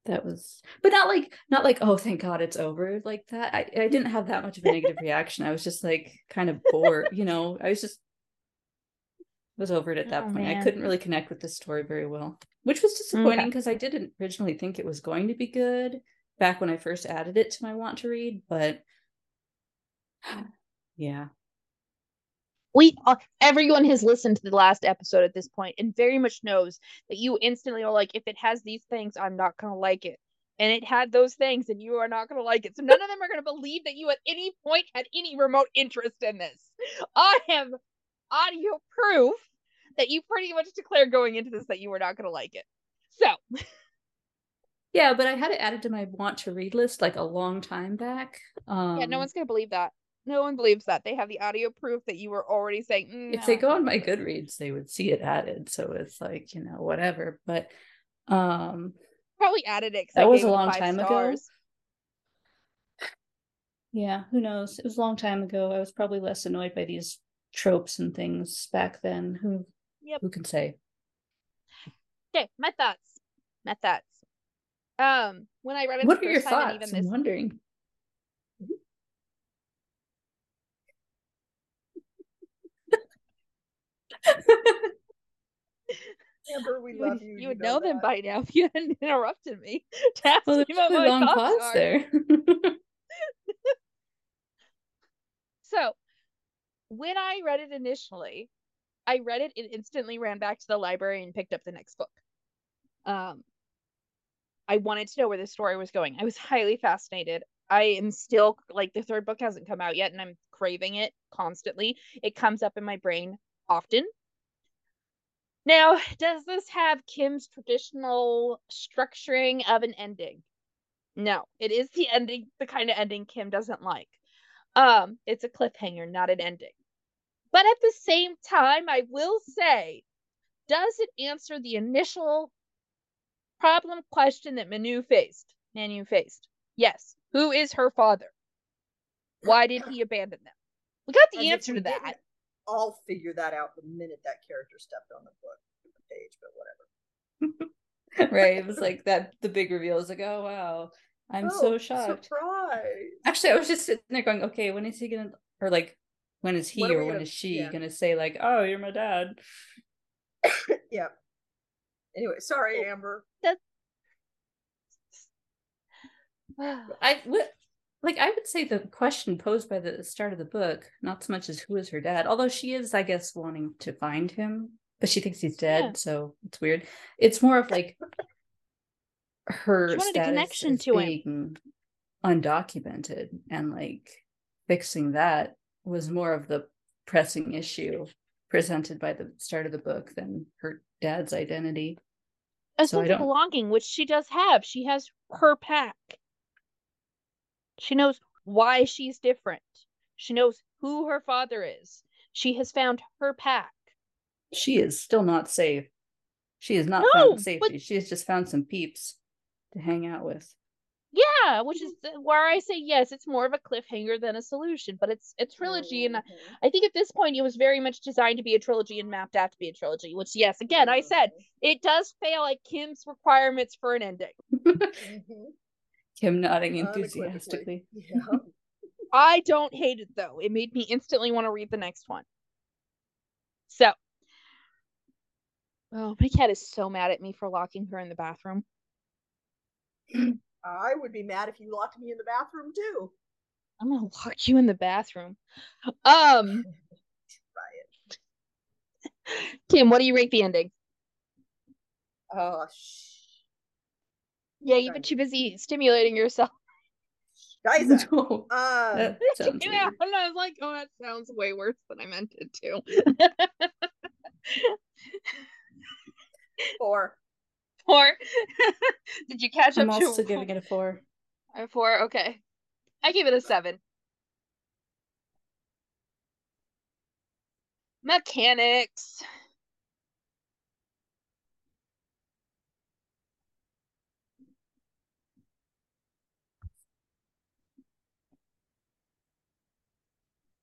that was, but not like, not like, oh, thank God it's over like that. I, I didn't have that much of a negative reaction. I was just like kind of bored, you know. I was just was over it at that Oh, point. I couldn't really connect with this story very well, which was disappointing because I didn't originally think it was going to be good back when I first added it to my want to read, but yeah. we uh, everyone has listened to the last episode at this point and very much knows that you instantly are like if it has these things i'm not going to like it. And it had those things and you are not going to like it. So none of them are going to believe that you at any point had any remote interest in this. I have audio proof that you pretty much declared going into this that you were not going to like it so Yeah, but I had it added to my want to read list like a long time back. Um yeah no one's going to believe that no one believes that they have the audio proof that you were already saying "Mm, if they no." go on my Goodreads, they would see it added. So it's like, you know, whatever. But um probably added it. That I was a long time ago. yeah, who knows? It was a long time ago. I was probably less annoyed by these tropes and things back then. Who Yep. who can say? Okay, my thoughts. My thoughts. Um, when I read it What the are your first time, and thoughts? even I'm this, wondering. Amber, we you love would, you. you would know, them by now if you hadn't interrupted me to Well, me a long pause are. there. So, when I read it initially, I read it and instantly ran back to the library and picked up the next book. Um, I wanted to know where the story was going. I was highly fascinated. I am still like the third book hasn't come out yet, and I'm craving it constantly. It comes up in my brain often. Now, does this have Kim's traditional structuring of an ending? No, it is the ending, the kind of ending Kim doesn't like. Um, it's a cliffhanger, not an ending. But at the same time, I will say, does it answer the initial problem question that Manu faced? Manu faced. Yes. Who is her father? Why did he abandon them? We got the As if answer to that. I'll figure that out the minute that character stepped on the book the page, but whatever. right. It was like that the big reveal is like, oh wow. I'm Oh, so shocked. Surprise. Actually, I was just sitting there going, okay, when is he gonna or like when is he When or when gonna- is she yeah. gonna say like, oh, you're my dad? yeah. Anyway, sorry, Amber. I what like I would say the question posed by the start of the book, not so much as who is her dad, although she is, I guess, wanting to find him, but she thinks he's dead, Yeah. so it's weird. It's more of like her She wanted a connection to him. being undocumented and like fixing that was more of the pressing issue presented by the start of the book than her dad's identity. a So sense of belonging, which she does have. She has her pack. She knows why she's different. She knows who her father is. She has found her pack. She is still not safe. She has not No, found but- safety. She has just found some peeps to hang out with. Yeah, which is th- where I say yes, it's more of a cliffhanger than a solution, but it's a trilogy, and I- Mhm. Think at this point it was very much designed to be a trilogy and mapped out to be a trilogy. Which, yes, again, I said it does fail at Kim's requirements for an ending. Mhm. Kim nodding enthusiastically. Yeah. I don't hate it though. It made me instantly want to read the next one. So, oh, my cat is so mad at me for locking her in the bathroom. I would be mad if you locked me in the bathroom too. I'm gonna lock you in the bathroom. Um, Try. Kim, what do you rate the ending? Oh, sh- Yeah, you've been too busy stimulating yourself. Guys, No, Um, yeah, weird. and I was like, oh, that sounds way worse than I meant it to. four. Four. Did you catch I'm up to also giving it a four. a four? Okay. I give it a seven. Mechanics.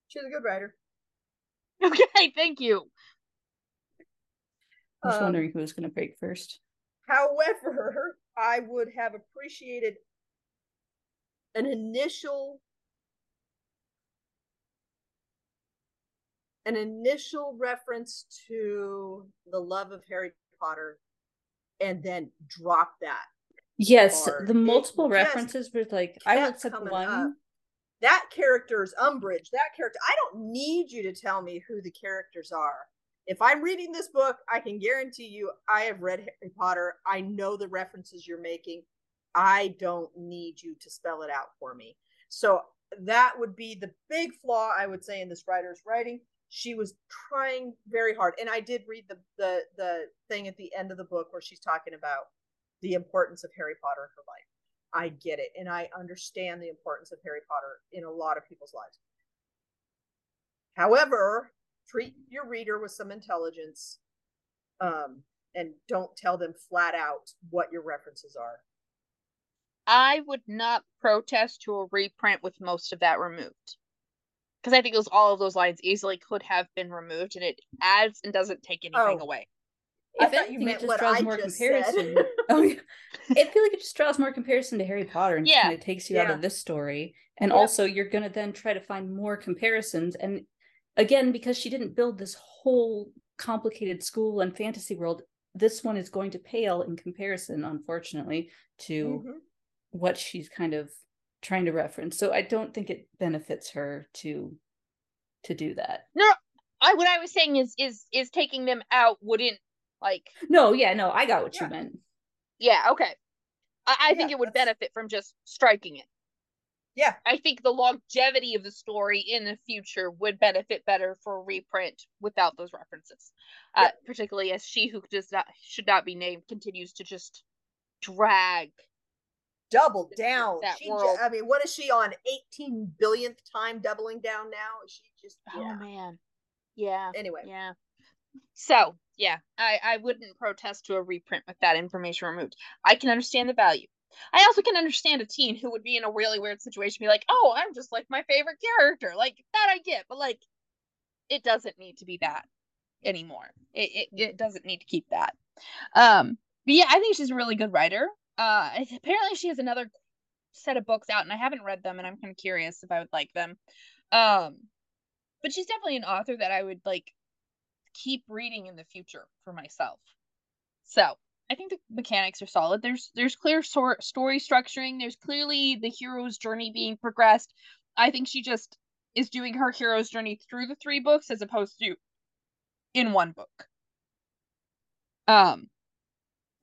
She's a good writer. Okay, thank you. I was Um, wondering who was going to break first. However, I would have appreciated an initial an initial reference to the love of Harry Potter and then drop that. Yes, the multiple references were like I would set one. up. That character's Umbridge, that character. I don't need you to tell me who the characters are. If I'm reading this book, I can guarantee you I have read Harry Potter. I know the references you're making. I don't need you to spell it out for me. So that would be the big flaw I would say in this writer's writing. She was trying very hard, and I did read the the the thing at the end of the book where she's talking about the importance of Harry Potter in her life. I get it, and I understand the importance of Harry Potter in a lot of people's lives. However, treat your reader with some intelligence, um, and don't tell them flat out what your references are. I would not protest to a reprint with most of that removed. Because I think those all of those lines easily could have been removed and it adds and doesn't take anything Oh. away. I If thought you anything, it just what draws I more just comparison. oh, yeah. I feel like it just draws more comparison to Harry Potter and just Yeah. kind of takes you out of this story. And Yeah. also, you're going to then try to find more comparisons. And again, because she didn't build this whole complicated school and fantasy world, this one is going to pale in comparison, unfortunately, to Mhm. what she's kind of trying to reference. So I don't think it benefits her to to do that. No i what I was saying is is is taking them out wouldn't like No, yeah, no, I got what Yeah. you meant. yeah, okay. I, I think Yeah, it would that's- benefit from just striking it. Yeah. I think the longevity of the story in the future would benefit better for a reprint without those references. Uh, particularly as she who does not should not be named continues to just drag. Double down. She, ju- I mean, what is she on 18 billionth time doubling down now? Is she just Oh yeah. man. Yeah. Anyway. Yeah. So yeah, I I wouldn't protest to a reprint with that information removed. I can understand the value. I also can understand a teen who would be in a really weird situation, be like, "Oh, I'm just like my favorite character." Like that, I get, but like, it doesn't need to be that anymore. It it, it doesn't need to keep that. Um, but yeah, I think she's a really good writer. Uh, apparently she has another set of books out, and I haven't read them, and I'm kind of curious if I would like them. Um, but she's definitely an author that I would like keep reading in the future for myself. So I think the mechanics are solid. There's there's clear sor- story structuring. There's clearly the hero's journey being progressed. I think she just is doing her hero's journey through the three books as opposed to in one book. Um,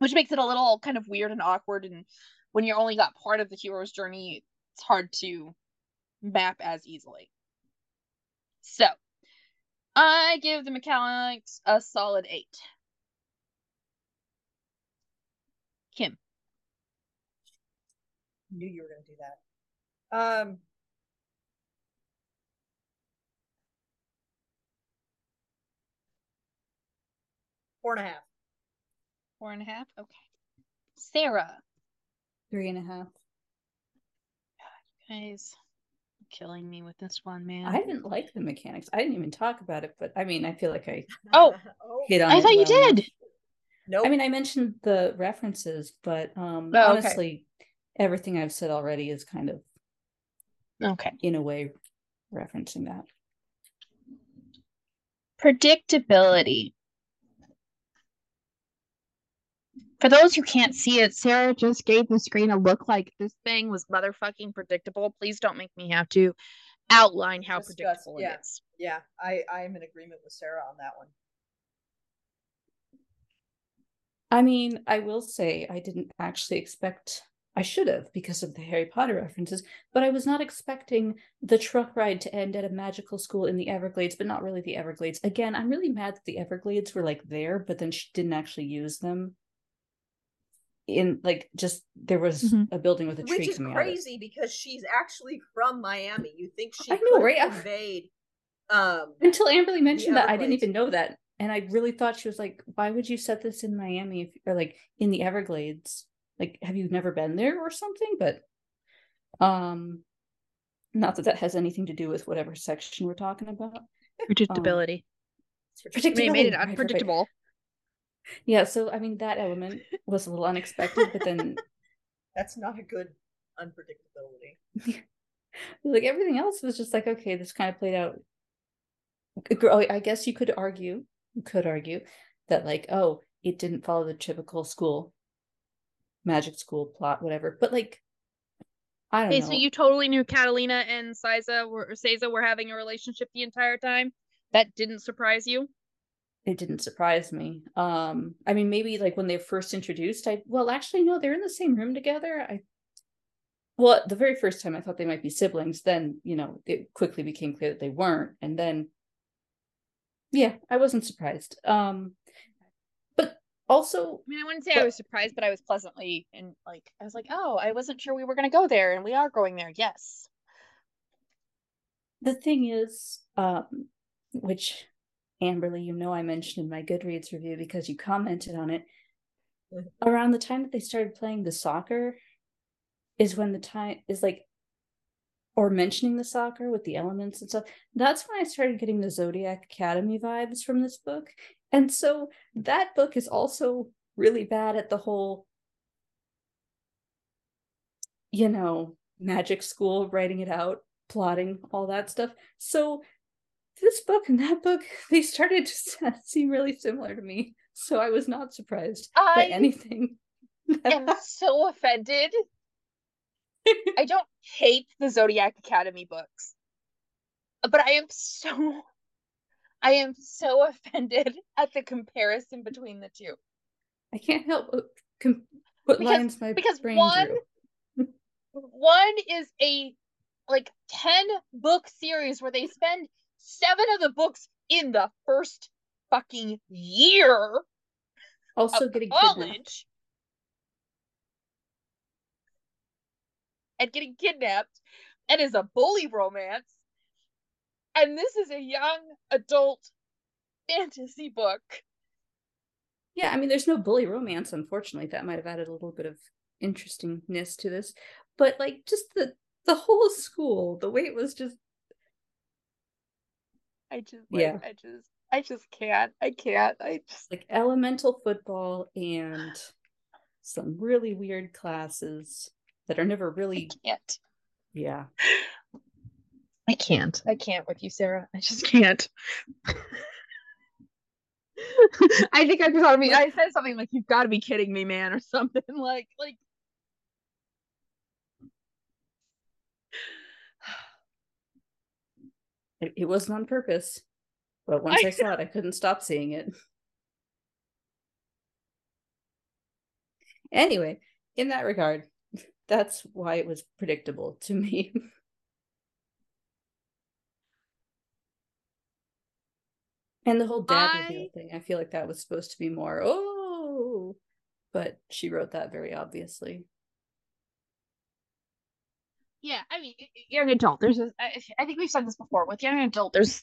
which makes it a little kind of weird and awkward. And when you only got part of the hero's journey, it's hard to map as easily. So I give the mechanics a solid eight. Kim. Knew you were going to do that. Um, four and a half. Four and a half? Okay. Sarah. Three and a half. Guys, killing me with this one, man. I didn't like the mechanics. I didn't even talk about it, but I mean, I feel like I Oh. hit on I it thought you well enough. Nope. I mean, I mentioned the references, but um Oh, okay. honestly, everything I've said already is kind of Okay. in a way referencing that. Predictability. For those who can't see it, Sarah just gave the screen a look like this thing was motherfucking predictable. Please don't make me have to outline how Discuss, predictable yeah. it is. yeah, I I am in agreement with Sarah on that one. I mean, I will say I didn't actually expect I should have because of the Harry Potter references, but I was not expecting the truck ride to end at a magical school in the Everglades, but not really the Everglades. Again, I'm really mad that the Everglades were like there, but then she didn't actually use them. In like just there was Mhm. a building with a tree Which is coming out of it. crazy because she's actually from Miami. You think she I know, could right? have conveyed um Until Amberlee mentioned that, I didn't even know that. And I really thought she was like, why would you set this in Miami if, or like in the Everglades? Like, have you never been there or something? But, um, not that that has anything to do with whatever section we're talking about. Predictability. it's I mean, made it Predictability, unpredictable. Yeah, so I mean, that element was a little unexpected, but then that's not a good unpredictability. like everything else was just like, okay, this kind of played out. I guess you could argue, you could argue that like, oh, it didn't follow the typical school, magic school plot, whatever. But like, I don't Okay, know. so you totally knew Catalina and Saysa were Saysa were having a relationship the entire time. That didn't surprise you. it didn't surprise me. Um, I mean, maybe like when they first introduced, I well, actually, no, they're in the same room together. I well, the very first time I thought they might be siblings. Then you know, it quickly became clear that they weren't, and then yeah, I wasn't surprised. Um, but also, I mean, I wouldn't say I was surprised, but I was pleasantly and like I was like, oh, I wasn't sure we were gonna go there, and we are going there. Yes. the thing is, um, which Amberlee, you know, I mentioned in my Goodreads review because you commented on it. Mhm. Around the time that they started playing the soccer, is when the time is like, or mentioning the soccer with the elements and stuff. That's when I started getting the Zodiac Academy vibes from this book, and so that book is also really bad at the whole, you know, magic school, writing it out, plotting, all that stuff. So this book and that book, they started to seem really similar to me. So I was not surprised by anything. I'm so offended. I don't hate the Zodiac Academy books, but I am so, I am so offended at the comparison between the two. I can't help but com- put Because- lines my because brain one- through. One is a like 10 book series where they spend seven of the books in the first fucking year Also getting college and getting kidnapped and is a bully romance. And this is a young adult fantasy book. Yeah, I mean, there's no bully romance, unfortunately. That might have added a little bit of interestingness to this. But like just the the whole school, the way it was just I just like, yeah. I just I just can't. I can't. I just like elemental football and some really weird classes that are never really I can't. Yeah. I can't. I can't with you, Sarah. I just can't. I think I thought me. I said something like, "You've got to be kidding me, man," or something like, like. It, it wasn't on purpose, but once I, I saw it, I couldn't stop seeing it. Anyway, in that regard, that's why it was predictable to me. And the whole dad I... reveal thing, I feel like that was supposed to be more, oh, but she wrote that very obviously. Yeah, I mean, young adult. There's, a, I, I think we've said this before. With young adult, there's,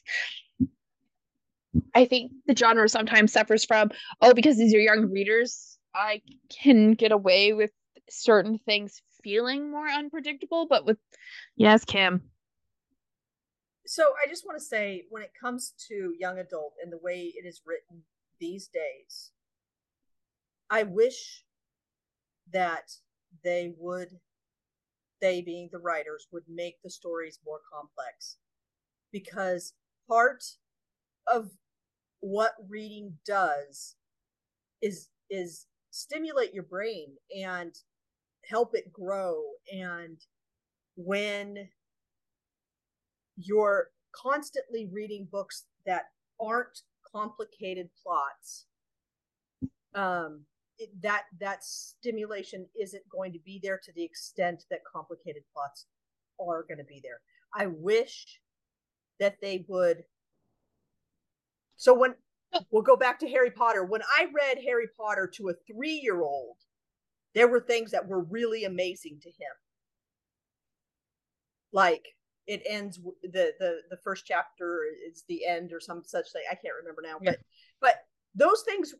I think the genre sometimes suffers from, oh, because these are young readers, I can get away with certain things feeling more unpredictable. But with, yes, Kim, so I just want to say when it comes to young adult and the way it is written these days, I wish that they would they being the writers would make the stories more complex because part of what reading does is is stimulate your brain and help it grow. And when you're constantly reading books that aren't complicated plots um it, that that stimulation isn't going to be there to the extent that complicated plots are going to be there. I wish that they would so when we'll go back to harry potter. When i read harry potter to a three year old there were things that were really amazing to him like it ends the the the first chapter is the end or some such thing. I can't remember now, yeah. but but those things.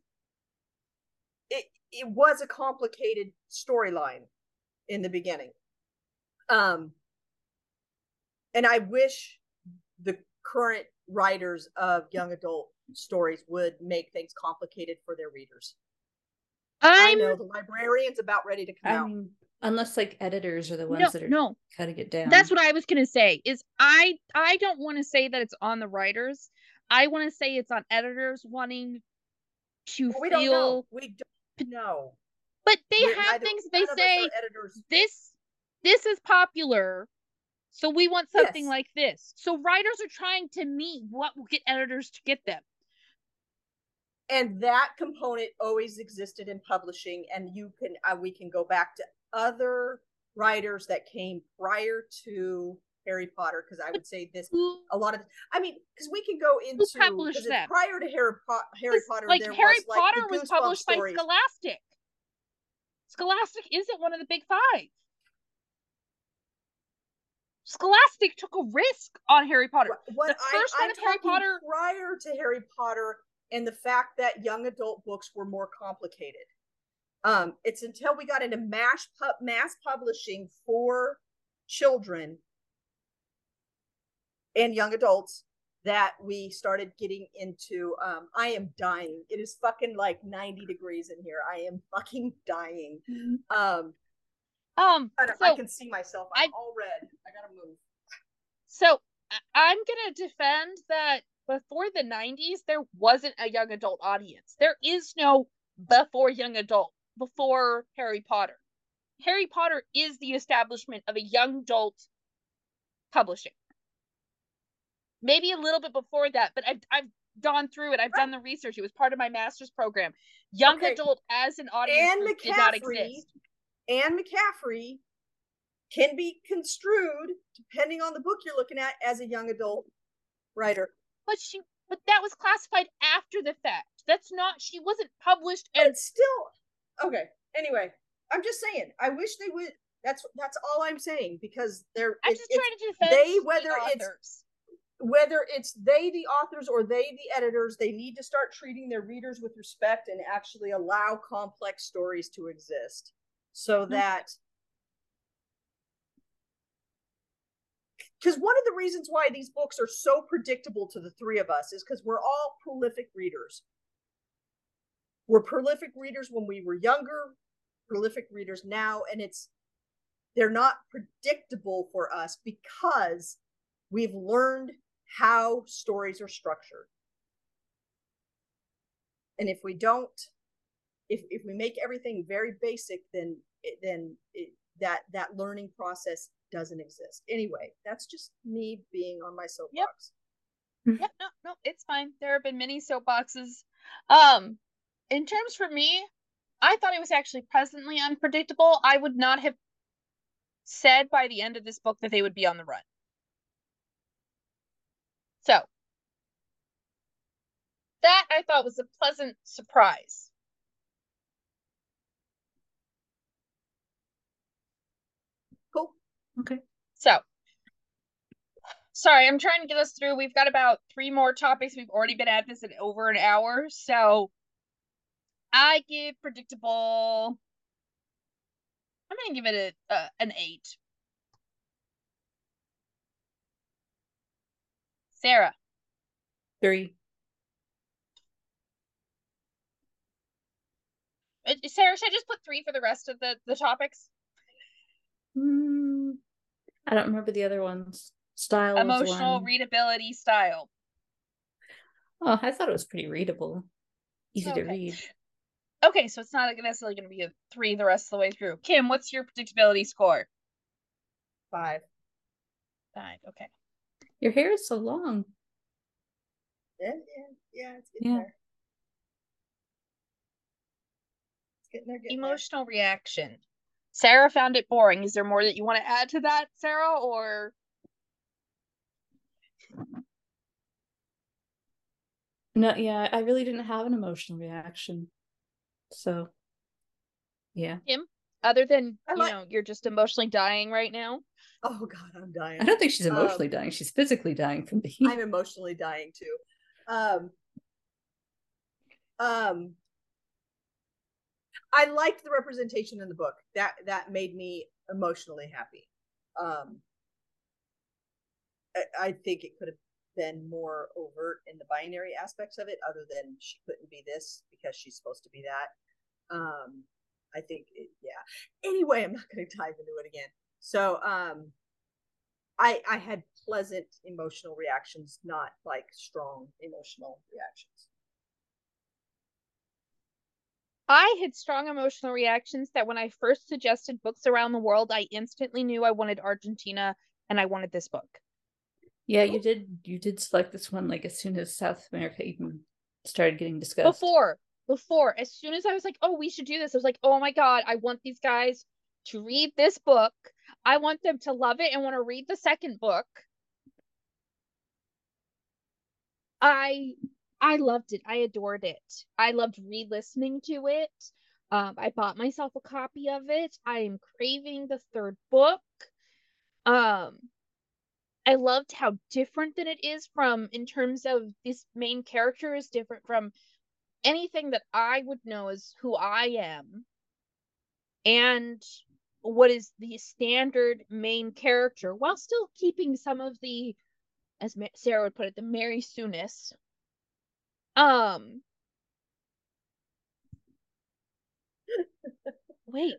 It it was a complicated storyline in the beginning, um, and I wish the current writers of young adult stories would make things complicated for their readers. I'm, i know the librarian's about ready to come I'm, out. Unless like editors are the ones no, that are no. cutting it down. That's what I was gonna say. Is I I don't want to say that it's on the writers. I want to say it's on editors wanting to well, we feel. Don't know. We don't know. But they We're have things they say. This this is popular, so we want something yes. like this. So writers are trying to meet what will get editors to get them and that component always existed in publishing and you can uh, we can go back to other writers that came prior to Harry Potter because I would say this a lot of I mean because we can go into prior to Harry, Po- Harry Potter like Harry was, Potter like, was published stories. by Scholastic. Scholastic isn't one of the big five. Scholastic took a risk on Harry Potter. What the first I, one of Harry Potter prior to Harry Potter and the fact that young adult books were more complicated. Um, it's until we got into mass, pu- mass publishing for children and young adults that we started getting into um, i am dying. It is fucking like 90 degrees in here. I am fucking dying. Mm-hmm. um um I, so I can see myself. I'm I, all red. I gotta move. So i'm gonna defend that before the 90s there wasn't a young adult audience there is no before young adult before Harry Potter. Harry Potter is the establishment of a young adult publishing. Maybe a little bit before that, but I've I've gone through it. I've right. done the research. It was part of my master's program. Young okay. adult as an audience Anne did not exist. Anne McCaffrey can be construed, depending on the book you're looking at, as a young adult writer. But she but that was classified after the fact. That's not she wasn't published and still okay. Anyway, I'm just saying. I wish they would. That's that's all I'm saying because they're. I'm just trying to defend they whether it's whether it's they the authors or they the editors they need to start treating their readers with respect and actually allow complex stories to exist so Mm-hmm. that because one of the reasons why these books are so predictable to the three of us is because we're all prolific readers. We're prolific readers when we were younger prolific readers now and it's they're not predictable for us because we've learned how stories are structured. And if we don't if if we make everything very basic then then it, that that learning process doesn't exist anyway that's just me being on my soapbox Yep, no, no, it's fine. There have been many soapboxes. Um, in terms for me, I thought it was actually pleasantly unpredictable. I would not have said by the end of this book that they would be on the run. So that I thought was a pleasant surprise. cool Okay. So, sorry, I'm trying to get us through. We've got about three more topics. We've already been at this in over an hour. So, I give predictable. I'm gonna give it a, a an eight. Sarah, Three. Uh, Sarah, should I just put three for the rest of the the topics? Mm, I don't remember the other ones. Style. Emotional one. readability style. Oh, I thought it was pretty readable. Easy to read. Okay, so it's not necessarily going to be a three the rest of the way through. Kim, what's your predictability score? five Five. Okay. Your hair is so long. yeah yeah yeah it's getting Yeah. there it's getting there getting there. Emotional reaction. Sarah found it boring. Is there more that you want to add to that, Sarah, or No, yeah, I really didn't have an emotional reaction. So, yeah. Kim, other than I you like- know you're just emotionally dying right now? oh god i'm dying I don't think she's Um, emotionally dying. She's physically dying from the heat. I'm emotionally dying too. Um, um, I liked the representation in the book. That that made me emotionally happy. Um, I, I think it could have been more overt in the binary aspects of it, other than she couldn't be this because she's supposed to be that. Um, I think, it, yeah. Anyway, I'm not going to dive into it again. So, um, I I had pleasant emotional reactions, not like strong emotional reactions. I had strong emotional reactions that when I first suggested books around the world, I instantly knew I wanted Argentina and I wanted this book. Yeah, you did. You did select this one like as soon as South America even started getting discussed. Before, before, as soon as I was like, oh, we should do this, I was like, oh my God, I want these guys to read this book. I want them to love it and want to read the second book. I I loved it. I adored it. I loved re-listening to it. Um, I bought myself a copy of it. I am craving the third book. Um, I loved how different that it is from in terms of this main character is different from anything that I would know as who I am. And what is the standard main character while still keeping some of the as Sarah would put it the Mary Sooness um wait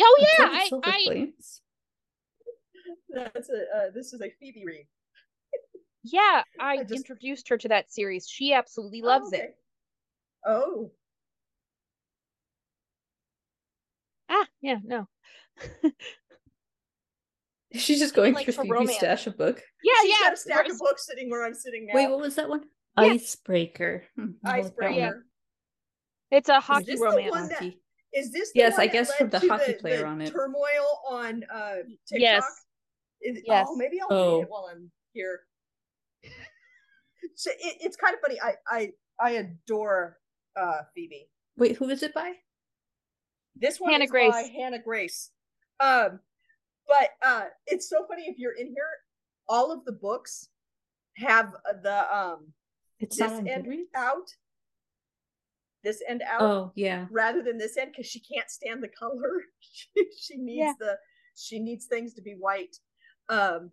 oh yeah told I, I That's a uh, this is a Phoebe read. yeah I, I just- introduced her to that series she absolutely Oh, loves okay. it Oh, ah yeah no She's just going like through for Phoebe's romance. stash of book. yeah she's yeah got a stack Ros- of books sitting where I'm sitting now. Wait, what was that one? Yeah. Icebreaker. Hmm, I'll look that one Icebreaker. it's a hockey the romance that- Is this the Yes, I guess from the hockey player the on it. Turmoil on uh TikTok. yes Is, Yes. Oh, maybe I'll Oh. read it while I'm here. So it, it's kind of funny. I I I adore uh Phoebe. Wait, who is it by? This one Hannah is Grace. by Hannah Grace. Um, but uh, it's so funny if you're in here. All of the books have the um It's this end Goodreads? out, this end out, Oh yeah. rather than this end because she can't stand the color. she, she needs Yeah. the she needs things to be white. Um,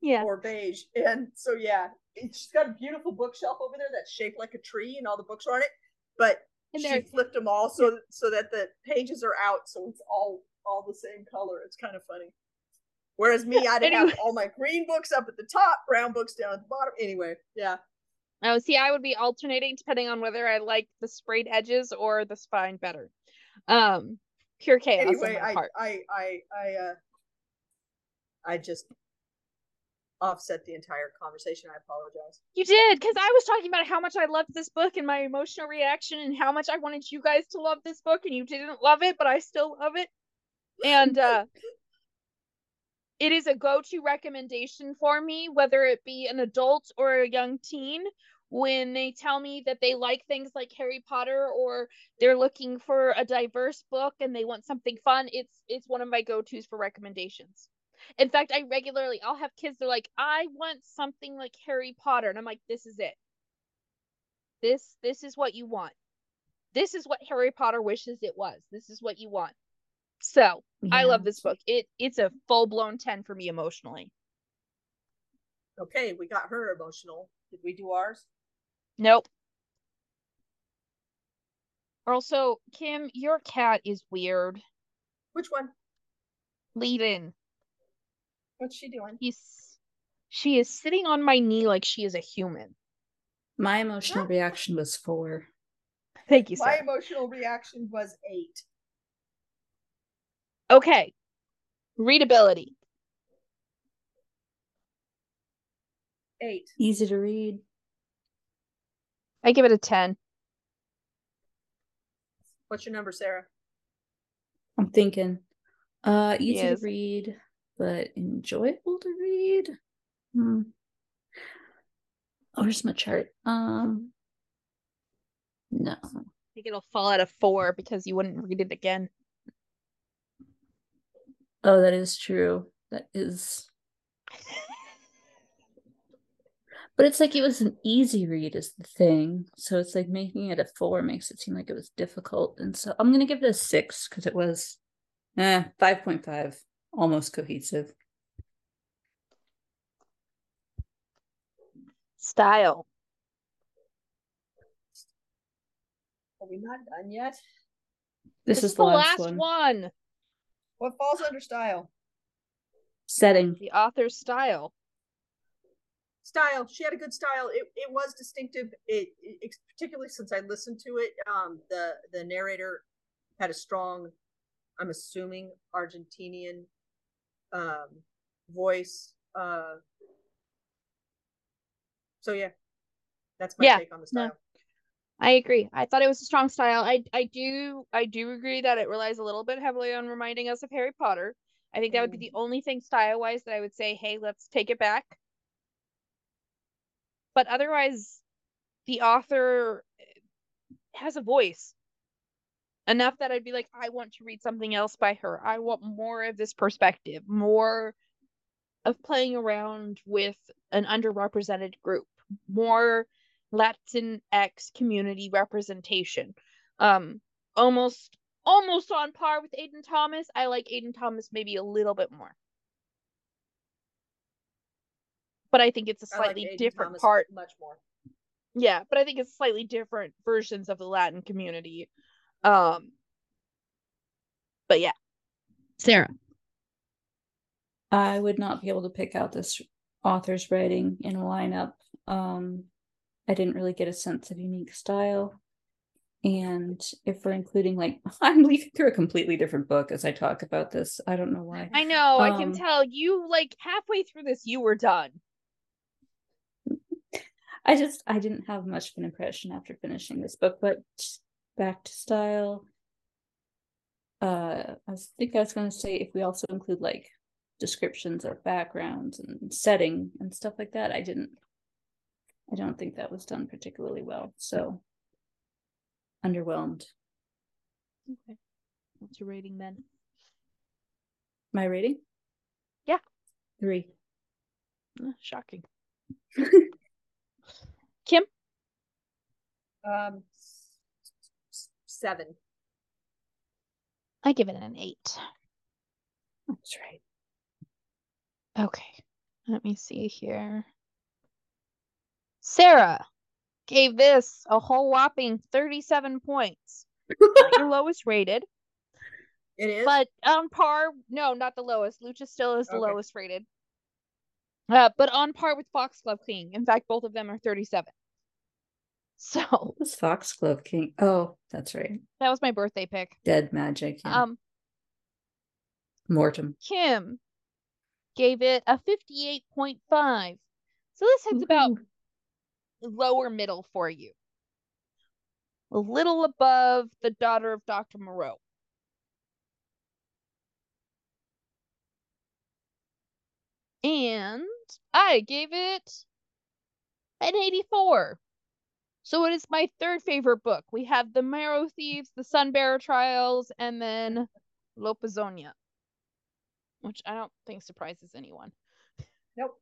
Yeah. or beige. And so yeah, she's got a beautiful bookshelf over there that's shaped like a tree and all the books are on it. But she flipped them all so so that the pages are out, so it's all all the same color. It's kind of funny. Whereas me, I'd Anyway. have all my green books up at the top, brown books down at the bottom. Anyway, yeah. Oh, see, I would be alternating depending on whether I like the sprayed edges or the spine better. Um, pure chaos Anyway, I. I I I uh I just offset the entire conversation. I apologize. You did, because I was talking about how much I loved this book and my emotional reaction and how much I wanted you guys to love this book, and you didn't love it, but I still love it. And uh it is a go-to recommendation for me, whether it be an adult or a young teen, when they tell me that they like things like Harry Potter or they're looking for a diverse book and they want something fun, it's it's one of my go-tos for recommendations. In fact, I regularly I'll have kids they're like, "I want something like Harry Potter." And I'm like, "This is it. This this is what you want. This is what Harry Potter wishes it was. This is what you want." So, I love this book. It it's a full-blown 10 for me emotionally. Okay, we got her emotional. Did we do ours? Nope. Also, Kim, your cat is weird. Which one? Lead in. What's she doing? He's she is sitting on my knee like she is a human. My emotional reaction was four. Thank you, My sir. emotional reaction was eight. Okay. Readability. Eight. Easy to read. I give it a 10. What's your number, Sarah? I'm thinking. Uh easy Yes. to read, but enjoyable to read. Hmm. Oh, where's my chart? Um no. I think it'll fall out of 4 because you wouldn't read it again. Oh, that is true. That is But it's like it was an easy read is the thing. So it's like making it a four makes it seem like it was difficult. And so I'm gonna give it a six because it was eh, five point five, almost cohesive. Style. Are we not done yet? This, is, the last, one. one. What falls under style? Setting. The author's style. Style. She had a good style. It, it was distinctive. It, it particularly since I listened to it. Um, the the narrator had a strong, I'm assuming Argentinian, um, voice. Uh, so yeah, that's my Yeah, take on the no. style. I agree. I thought it was a strong style. I I do I do agree that it relies a little bit heavily on reminding us of Harry Potter. I think that would be the only thing style wise that I would say, hey, let's take it back. But otherwise, the author has a voice enough that I'd be like, I want to read something else by her. I want more of this perspective, more of playing around with an underrepresented group, more Latinx community representation. Um, almost almost on par with Aiden Thomas. I like Aiden Thomas maybe a little bit more. But I think it's a slightly Aiden different Thomas part. much more. Yeah, but I think it's slightly different versions of the Latin community. Um but yeah. Sarah. I would not be able to pick out this author's writing in a lineup. Um, I didn't really get a sense of unique style. And if we're including like I'm leafing through a completely different book as I talk about this. I don't know why. I know, I can Um, tell you like halfway through this you were done. I just I didn't have much of an impression after finishing this book, but back to style. Uh I think I was gonna say if we also include like descriptions of backgrounds and setting and stuff like that, I didn't I don't think that was done particularly well. So underwhelmed. Okay. What's your rating then? My rating? Yeah. Three. Uh, Shocking. Kim? Um, seven. I give it an eight. That's right. Okay. Let me see here. Sarah gave this a whole whopping 37 points. Not your lowest rated, It is. but on par. No, not the lowest. Lucha still is the Okay. lowest rated. Uh, but on par with Foxglove King. In fact, both of them are 37. So was Foxglove King? Oh, that's right. that was my birthday pick. Dead Magic. Yeah. Um, Mortem. Kim gave it a 58.5. So this hits about lower middle for you. A little above the daughter of Dr. Moreau. And I gave it an 84. So it is my third favorite book. We have The Marrow Thieves, The Sunbearer Trials, and then Lobizona, which I don't think surprises anyone. nope.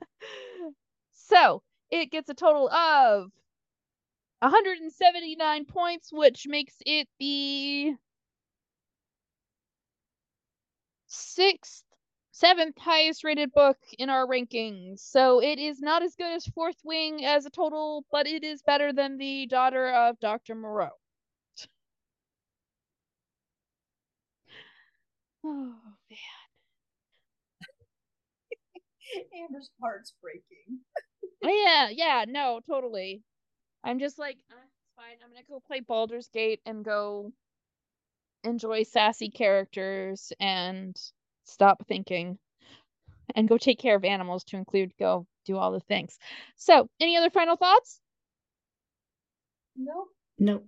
So it gets a total of 179 points, which makes it the sixth, seventh highest rated book in our rankings. So it is not as good as Fourth Wing as a total, but it is better than the daughter of Dr. Moreau. Oh, man. Amber's heart's breaking. Yeah, yeah, no, totally. I'm just like, uh, it's fine. I'm gonna go play Baldur's Gate and go enjoy sassy characters and stop thinking and go take care of animals to include go do all the things. So, any other final thoughts? Nope. Nope.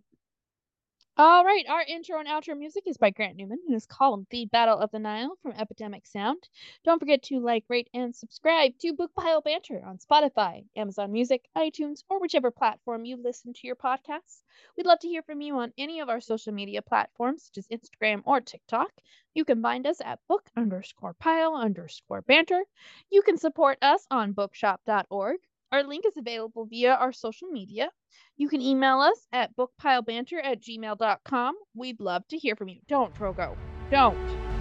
All right, our intro and outro music is by Grant Newman and is called The Battle of the Nile from Epidemic Sound. Don't forget to like, rate, and subscribe to Book Pile Banter on Spotify, Amazon Music, iTunes, or whichever platform you listen to your podcasts. We'd love to hear from you on any of our social media platforms, such as Instagram or TikTok. You can find us at book underscore pile underscore banter. You can support us on bookshop.org. Our link is available via our social media. You can email us at bookpilebanter at gmail.com. We'd love to hear from you. Don't, Drogo. Don't.